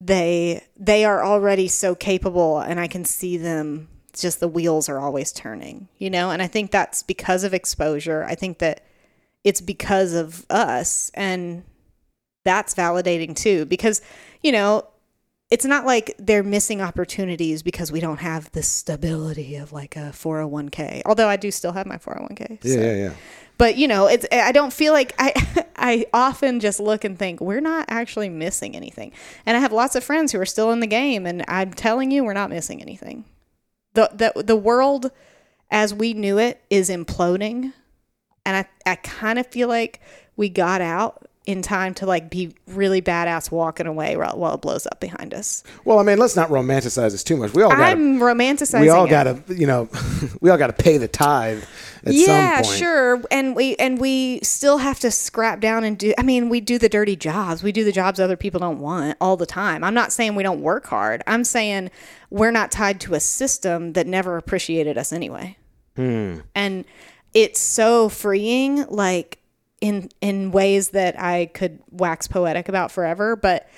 they they are already so capable, and I can see them. Just the wheels are always turning, you know. And I think that's because of exposure. I think that it's because of us, and that's validating too. Because you know, it's not like they're missing opportunities because we don't have the stability of like a 401k. Although I do still have my 401k. yeah, so. yeah, yeah. But you know, it's I don't feel like I I often just look and think we're not actually missing anything. And I have lots of friends who are still in the game and I'm telling you we're not missing anything. The the the world as we knew it is imploding. And I I kind of feel like we got out in time to like be really badass walking away while, while it blows up behind us. Well, I mean, let's not romanticize this too much. We all got I'm romanticizing we all got to, you know, we all got to pay the tithe at yeah, some point. sure. And we and we still have to scrap down and do. I mean, we do the dirty jobs. We do the jobs other people don't want all the time. I'm not saying we don't work hard. I'm saying we're not tied to a system that never appreciated us anyway. Hmm. And it's so freeing, like in in ways that I could wax poetic about forever, but.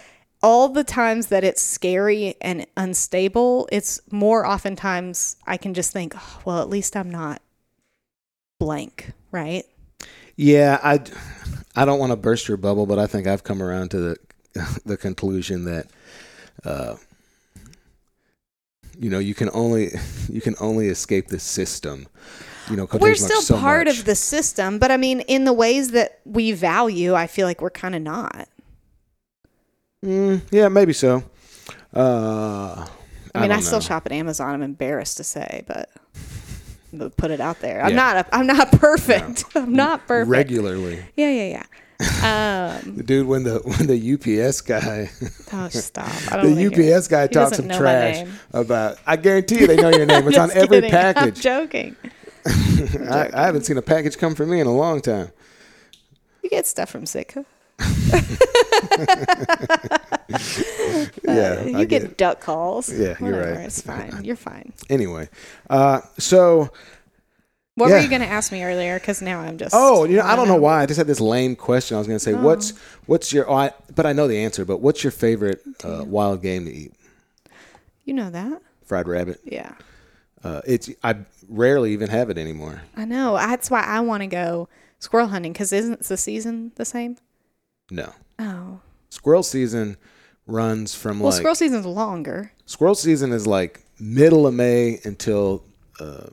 All the times that it's scary and unstable, it's more oftentimes I can just think, oh, well, at least I'm not blank, right? Yeah, I, I don't want to burst your bubble, but I think I've come around to the the conclusion that, uh, you know, you can only you can only escape the system. You know We're still so part much. of the system, but I mean, in the ways that we value, I feel like we're kind of not. Mm, yeah, maybe so. Uh, I mean, I, don't still know. shop at Amazon. I'm embarrassed to say, but put it out there. I'm Yeah. not. A, I'm not perfect. I'm not perfect. regularly. yeah, yeah, yeah. Um, Dude, when the when the UPS guy, oh, stop! I don't the wanna hear it. UPS guy talks some trash about. I guarantee you, they know your name. It's on every kidding. I'm package. joking. I, I haven't seen a package come from me in a long time. You get stuff from Sitka. Yeah, Uh, you get, get duck calls. Yeah, you're right. It's fine. You're fine. Anyway, uh, so What Yeah. were you going to ask me earlier? Because now I'm just. Oh, you know, I don't know why. I just had this lame question. I was going to say, Oh. what's what's your? Oh, I, but I know the answer. But what's your favorite uh, wild game to eat? You know that? Fried rabbit. Yeah. Uh, it's I rarely even have it anymore. I know. That's why I want to go squirrel hunting because isn't the season the same? No, Oh. squirrel season runs from Well, like squirrel season's longer. squirrel season is like middle of May until uh,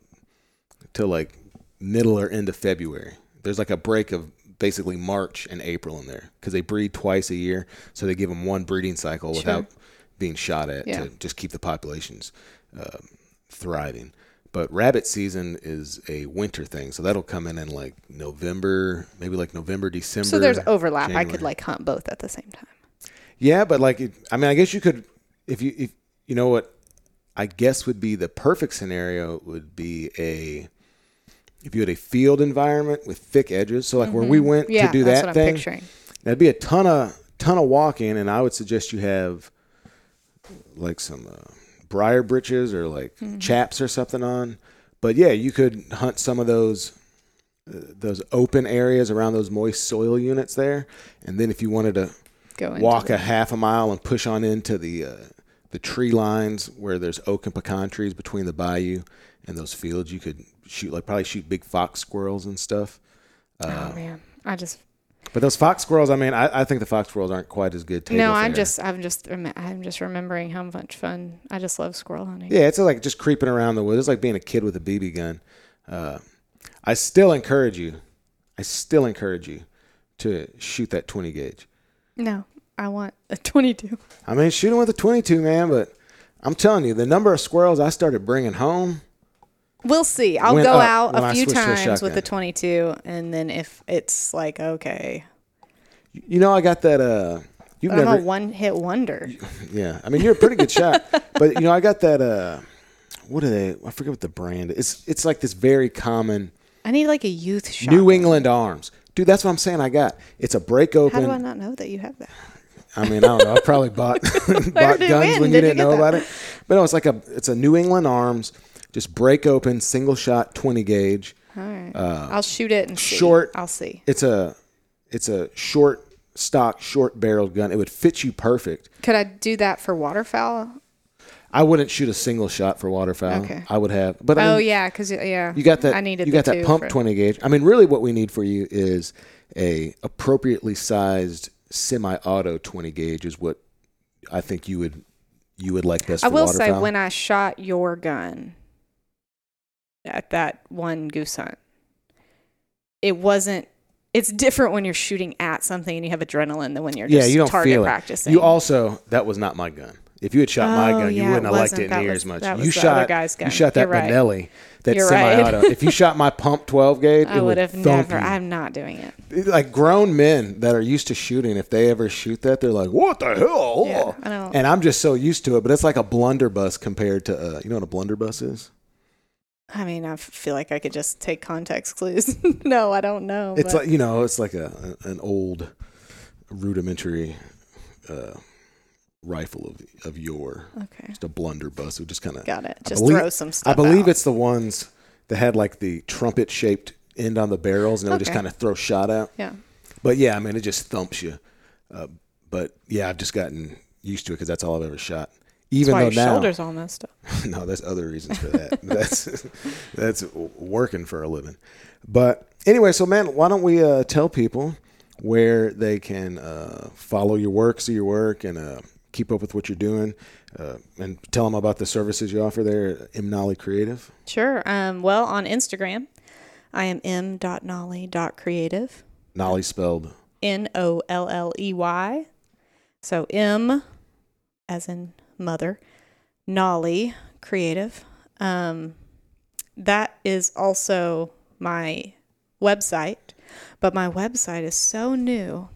till like middle or end of February. There's like a break of basically March and April in there because they breed twice a year, so they give them one breeding cycle Sure. without being shot at Yeah. to just keep the populations uh, thriving. But rabbit season is a winter thing, so that'll come in in like November, maybe like November, December. So there's overlap. I could like hunt both at the same time. Yeah, but like, it, I mean, I guess you could, if you, if you know what, I guess would be the perfect scenario would be a, if you had a field environment with thick edges. So like where we went Mm-hmm. Yeah, to do that thing, picturing. that'd be a ton of ton of walking, and I would suggest you have like some uh, briar britches or like Mm-hmm. chaps or something on. But yeah, you could hunt some of those uh, those open areas around those moist soil units there, and then if you wanted to Go walk the- a half a mile and push on into the uh, the tree lines where there's oak and pecan trees between the bayou and those fields. You could shoot like probably shoot big fox squirrels and stuff. oh man, I just But those fox squirrels, I mean, I, I think the fox squirrels aren't quite as good. No. I'm fare. just I'm just I'm just remembering how much fun. I just love squirrel hunting. yeah, it's like just creeping around the woods. It's like being a kid with a BB gun. Uh, I still encourage you. I still encourage you to shoot that 20 gauge. No, I want a 22. I mean, shooting with a 22, man, but I'm telling you, the number of squirrels I started bringing home. We'll see. I'll Went go up out when a few switched to a times with the 22, and then if it's like okay, You know, I got that. Uh, you've but I'm never. a one-hit wonder. Yeah, I mean, you're a pretty good shot, but you know, I got that. Uh, what are they? I forget what the brand. is. It's it's like this very common I need like a youth shot. New England Arms, dude. That's what I'm saying. I got. It's a break How open. do I not know that you have that? I mean, I don't know. I probably bought bought did it guns when you Did you didn't get know that? about it. But no, it's like a it's a New England Arms, just break open, single shot, twenty gauge. All right. I'll shoot it and see. Uh, short- I'll see. It's a it's a short stock, short barreled gun. It would fit you perfect. Could I do that for waterfowl? I wouldn't shoot a single shot for waterfowl. Okay. I would have, but I Oh mean, yeah, because yeah, You got that. I needed you got that pump twenty gauge. I mean, really, what we need for you is a appropriately sized semi-auto twenty gauge. Is what I think you would you would like best. I will say waterfowl. when I shot your gun at that one goose hunt, it wasn't. It's different when you're shooting at something and you have adrenaline than when you're yeah, just you don't target feel it. practicing. You also that was not my gun. If you had shot my Oh, gun, you wouldn't it have liked wasn't. it That near was- as much. that you was the shot other guy's gun. you shot that You're right. Benelli, that You're right. semi-auto. if you shot my pump twelve gauge, I it would have thump never. you. I'm not doing it. like grown men that are used to shooting, if they ever shoot that, they're like, "What the hell?" Yeah, I know. And I'm just so used to it, but it's like a blunderbuss compared to uh, you know what a blunderbuss is? I mean, I feel like I could just take context clues. no, I don't know. It's but- like you know, it's like a an old rudimentary uh, rifle of of yore. okay, Just a blunderbuss. It just kind of got it. Just believe- throw some stuff. I believe out. it's the ones that had like the trumpet shaped end on the barrels, and they would just kind of throw shot out. Yeah. But yeah, I mean, it just thumps you. Uh, but yeah, I've just gotten used to it because that's all I've ever shot. Even though now, shoulders all messed up. no, there's other reasons for that. that's that's working for a living. But anyway, so man, why don't we uh, tell people where they can uh, follow your work, see your work, and uh, keep up with what you're doing, uh, and tell them about the services you offer there at M Nolley Creative. Sure. Um, well, on Instagram, I am m.nolley.creative. Nolley spelled N O L L E Y. So M as in mother, Nolley creative. Um, that is also my website, but my website is so new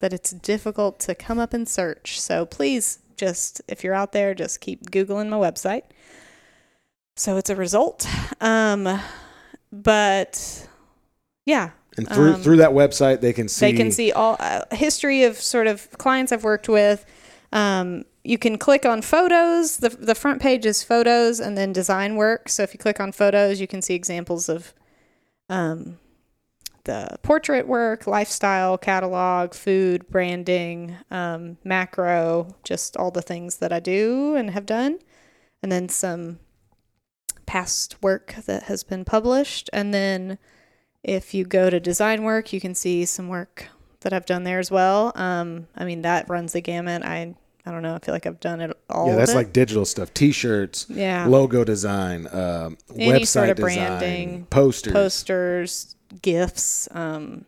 that it's difficult to come up and search. So please just, if you're out there, just keep Googling my website. So it's a result. Um, but yeah, and through Um, through that website they can see they can see all uh, history of sort of clients I've worked with, um, you can click on photos. The, the front page is photos and then design work. So if you click on photos, you can see examples of um, the portrait work, lifestyle, catalog, food, branding, um, macro, just all the things that I do and have done. And then some past work that has been published. And then if you go to design work, you can see some work that I've done there as well. Um, I mean, that runs the gamut. I I don't know. I feel like I've done it all. Yeah, that's like digital stuff: t-shirts, yeah, logo design, um, Any website sort of design, branding, posters. posters, gifts. Um,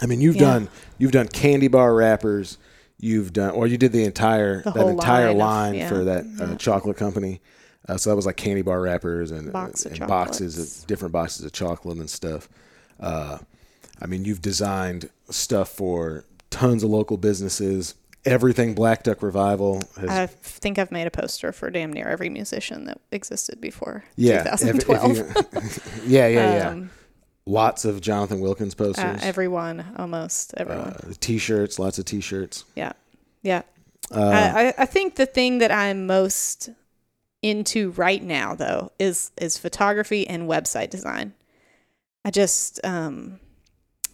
I mean, you've Yeah. done you've done candy bar wrappers. You've done, or you did the entire The that entire line of- yeah, for that uh, chocolate company. Uh, so that was like candy bar wrappers and, Box of and boxes of different boxes of chocolate and stuff. Uh, I mean, you've designed stuff for tons of local businesses. Everything Black Duck Revival has I think I've made a poster for damn near every musician that existed before yeah, if- if 2012. you- yeah, yeah, yeah. Um, Lots of Jonathan Wilkins posters. uh, everyone, almost everyone. uh, t-shirts, lots of t-shirts. yeah, yeah. Uh, I, I- I think the thing that I'm most into right now, though, is is photography and website design. I just um,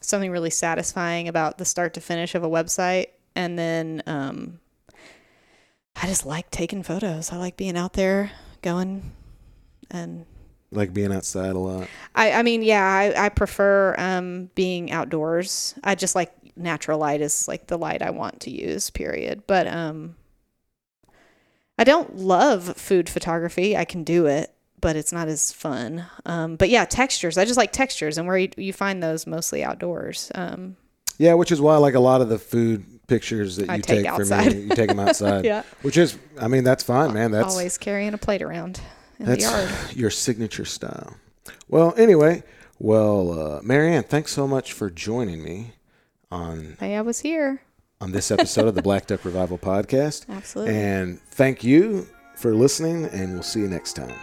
something really satisfying about the start to finish of a website, and then um, I just like taking photos. I like being out there, going, and like being outside a lot. I, I mean, yeah, I, I prefer um, being outdoors. I just like natural light is like the light I want to use, period. But um, I don't love food photography. I can do it, but it's not as fun. Um, but yeah, textures. I just like textures, and where you, you find those mostly outdoors. Um, Yeah, which is why like a lot of the food pictures that I you take take, for outside. me, you take them outside. yeah, Which is, I mean, that's fine, man. That's always carrying a plate around in that's the yard. your signature style. Well, anyway, well, uh, Marianne, thanks so much for joining me on Hey, I was here. on this episode of the Black Duck Revival podcast, Absolutely. and thank you for listening. And we'll see you next time.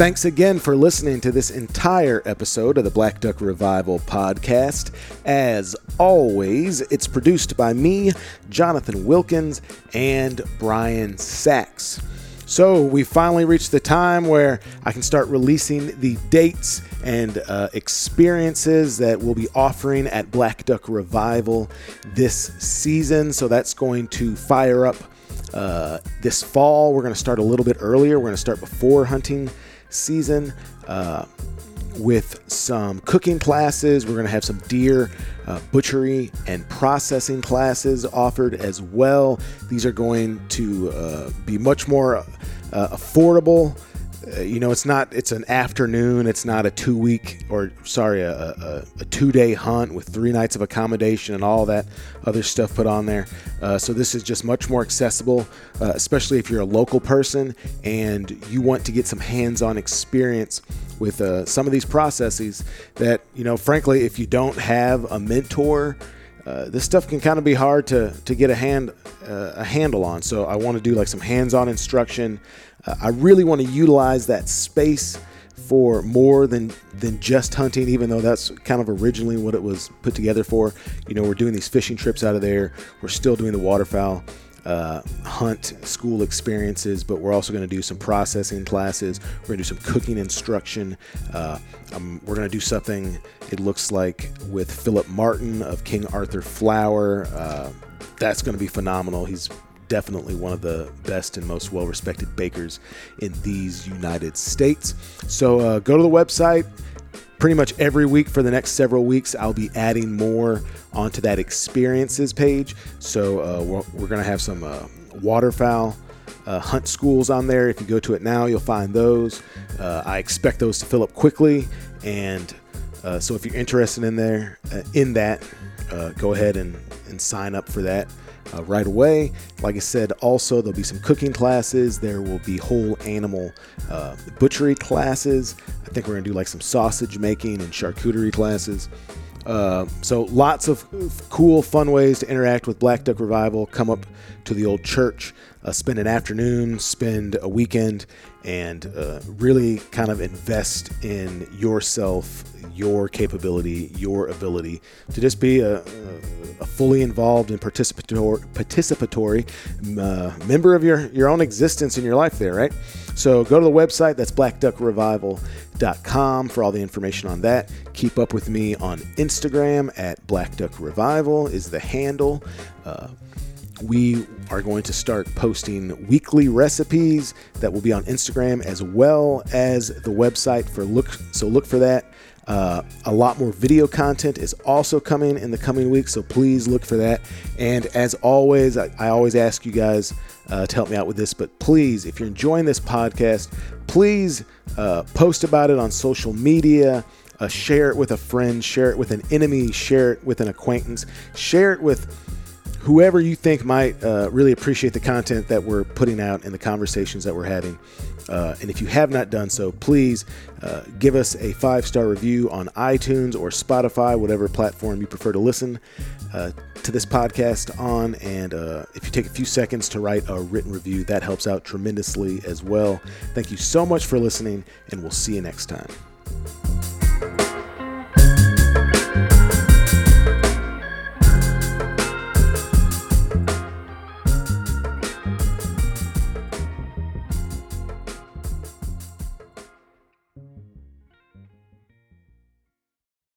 Thanks again for listening to this entire episode of the Black Duck Revival podcast. As always, it's produced by me, Jonathan Wilkins, and Brian Sachs. So we finally reached the time where I can start releasing the dates and uh, experiences that we'll be offering at Black Duck Revival this season. So that's going to fire up uh, this fall. We're going to start a little bit earlier. We're going to start before hunting season uh, with some cooking classes. We're going to have some deer uh, butchery and processing classes offered as well. These are going to uh, be much more uh, affordable. You know, it's not. It's an afternoon. It's not a two week or sorry, a, a, a two day hunt with three nights of accommodation and all that other stuff put on there. Uh, so this is just much more accessible, uh, especially if you're a local person and you want to get some hands on experience with uh, some of these processes. That you know, frankly, if you don't have a mentor. Uh, this stuff can kind of be hard to, to get a hand uh, a handle on. So I want to do like some hands-on instruction. Uh, I really want to utilize that space for more than than just hunting, even though that's kind of originally what it was put together for. You know, we're doing these fishing trips out of there. We're still doing the waterfowl uh, hunt school experiences, but we're also going to do some processing classes. We're going to do some cooking instruction. Uh, um, we're going to do something, it looks like, with Philip Martin of King Arthur Flour. Uh, that's going to be phenomenal. He's definitely one of the best and most well respected bakers in these United States. So uh, go to the website. Pretty much every week for the next several weeks i'll be adding more onto that experiences page. So uh, we're, we're going to have some uh, waterfowl uh, hunt schools on there. If you go to it now you'll find those. Uh, i expect those to fill up quickly. And uh, so if you're interested in there uh, in that uh, go ahead and, and sign up for that uh, right away. Like I said, also there'll be some cooking classes. There will be whole animal uh, butchery classes. I think we're gonna do like some sausage making and charcuterie classes. Uh, so lots of cool, fun ways to interact with Black Duck Revival. Come up to the old church, uh, spend an afternoon, spend a weekend, and uh, really kind of invest in yourself, your capability, your ability to just be a, a fully involved and participatory, participatory uh, member of your, your own existence in your life there, right? So go to the website, that's blackduckrevival.com for all the information on that. Keep up with me on Instagram at Black Duck Revival is the handle. Uh, we are going to start posting weekly recipes that will be on Instagram as well as the website for look so look for that. Uh, a lot more video content is also coming in the coming weeks, so please look for that. And as always, I, I always ask you guys uh, to help me out with this, but please, if you're enjoying this podcast, please uh, post about it on social media. Uh, share it with a friend, share it with an enemy, share it with an acquaintance, share it with whoever you think might uh, really appreciate the content that we're putting out and the conversations that we're having. Uh, and if you have not done so, please uh, give us a five star review on iTunes or Spotify, whatever platform you prefer to listen uh, to this podcast on. And uh, if you take a few seconds to write a written review, that helps out tremendously as well. Thank you so much for listening, and we'll see you next time.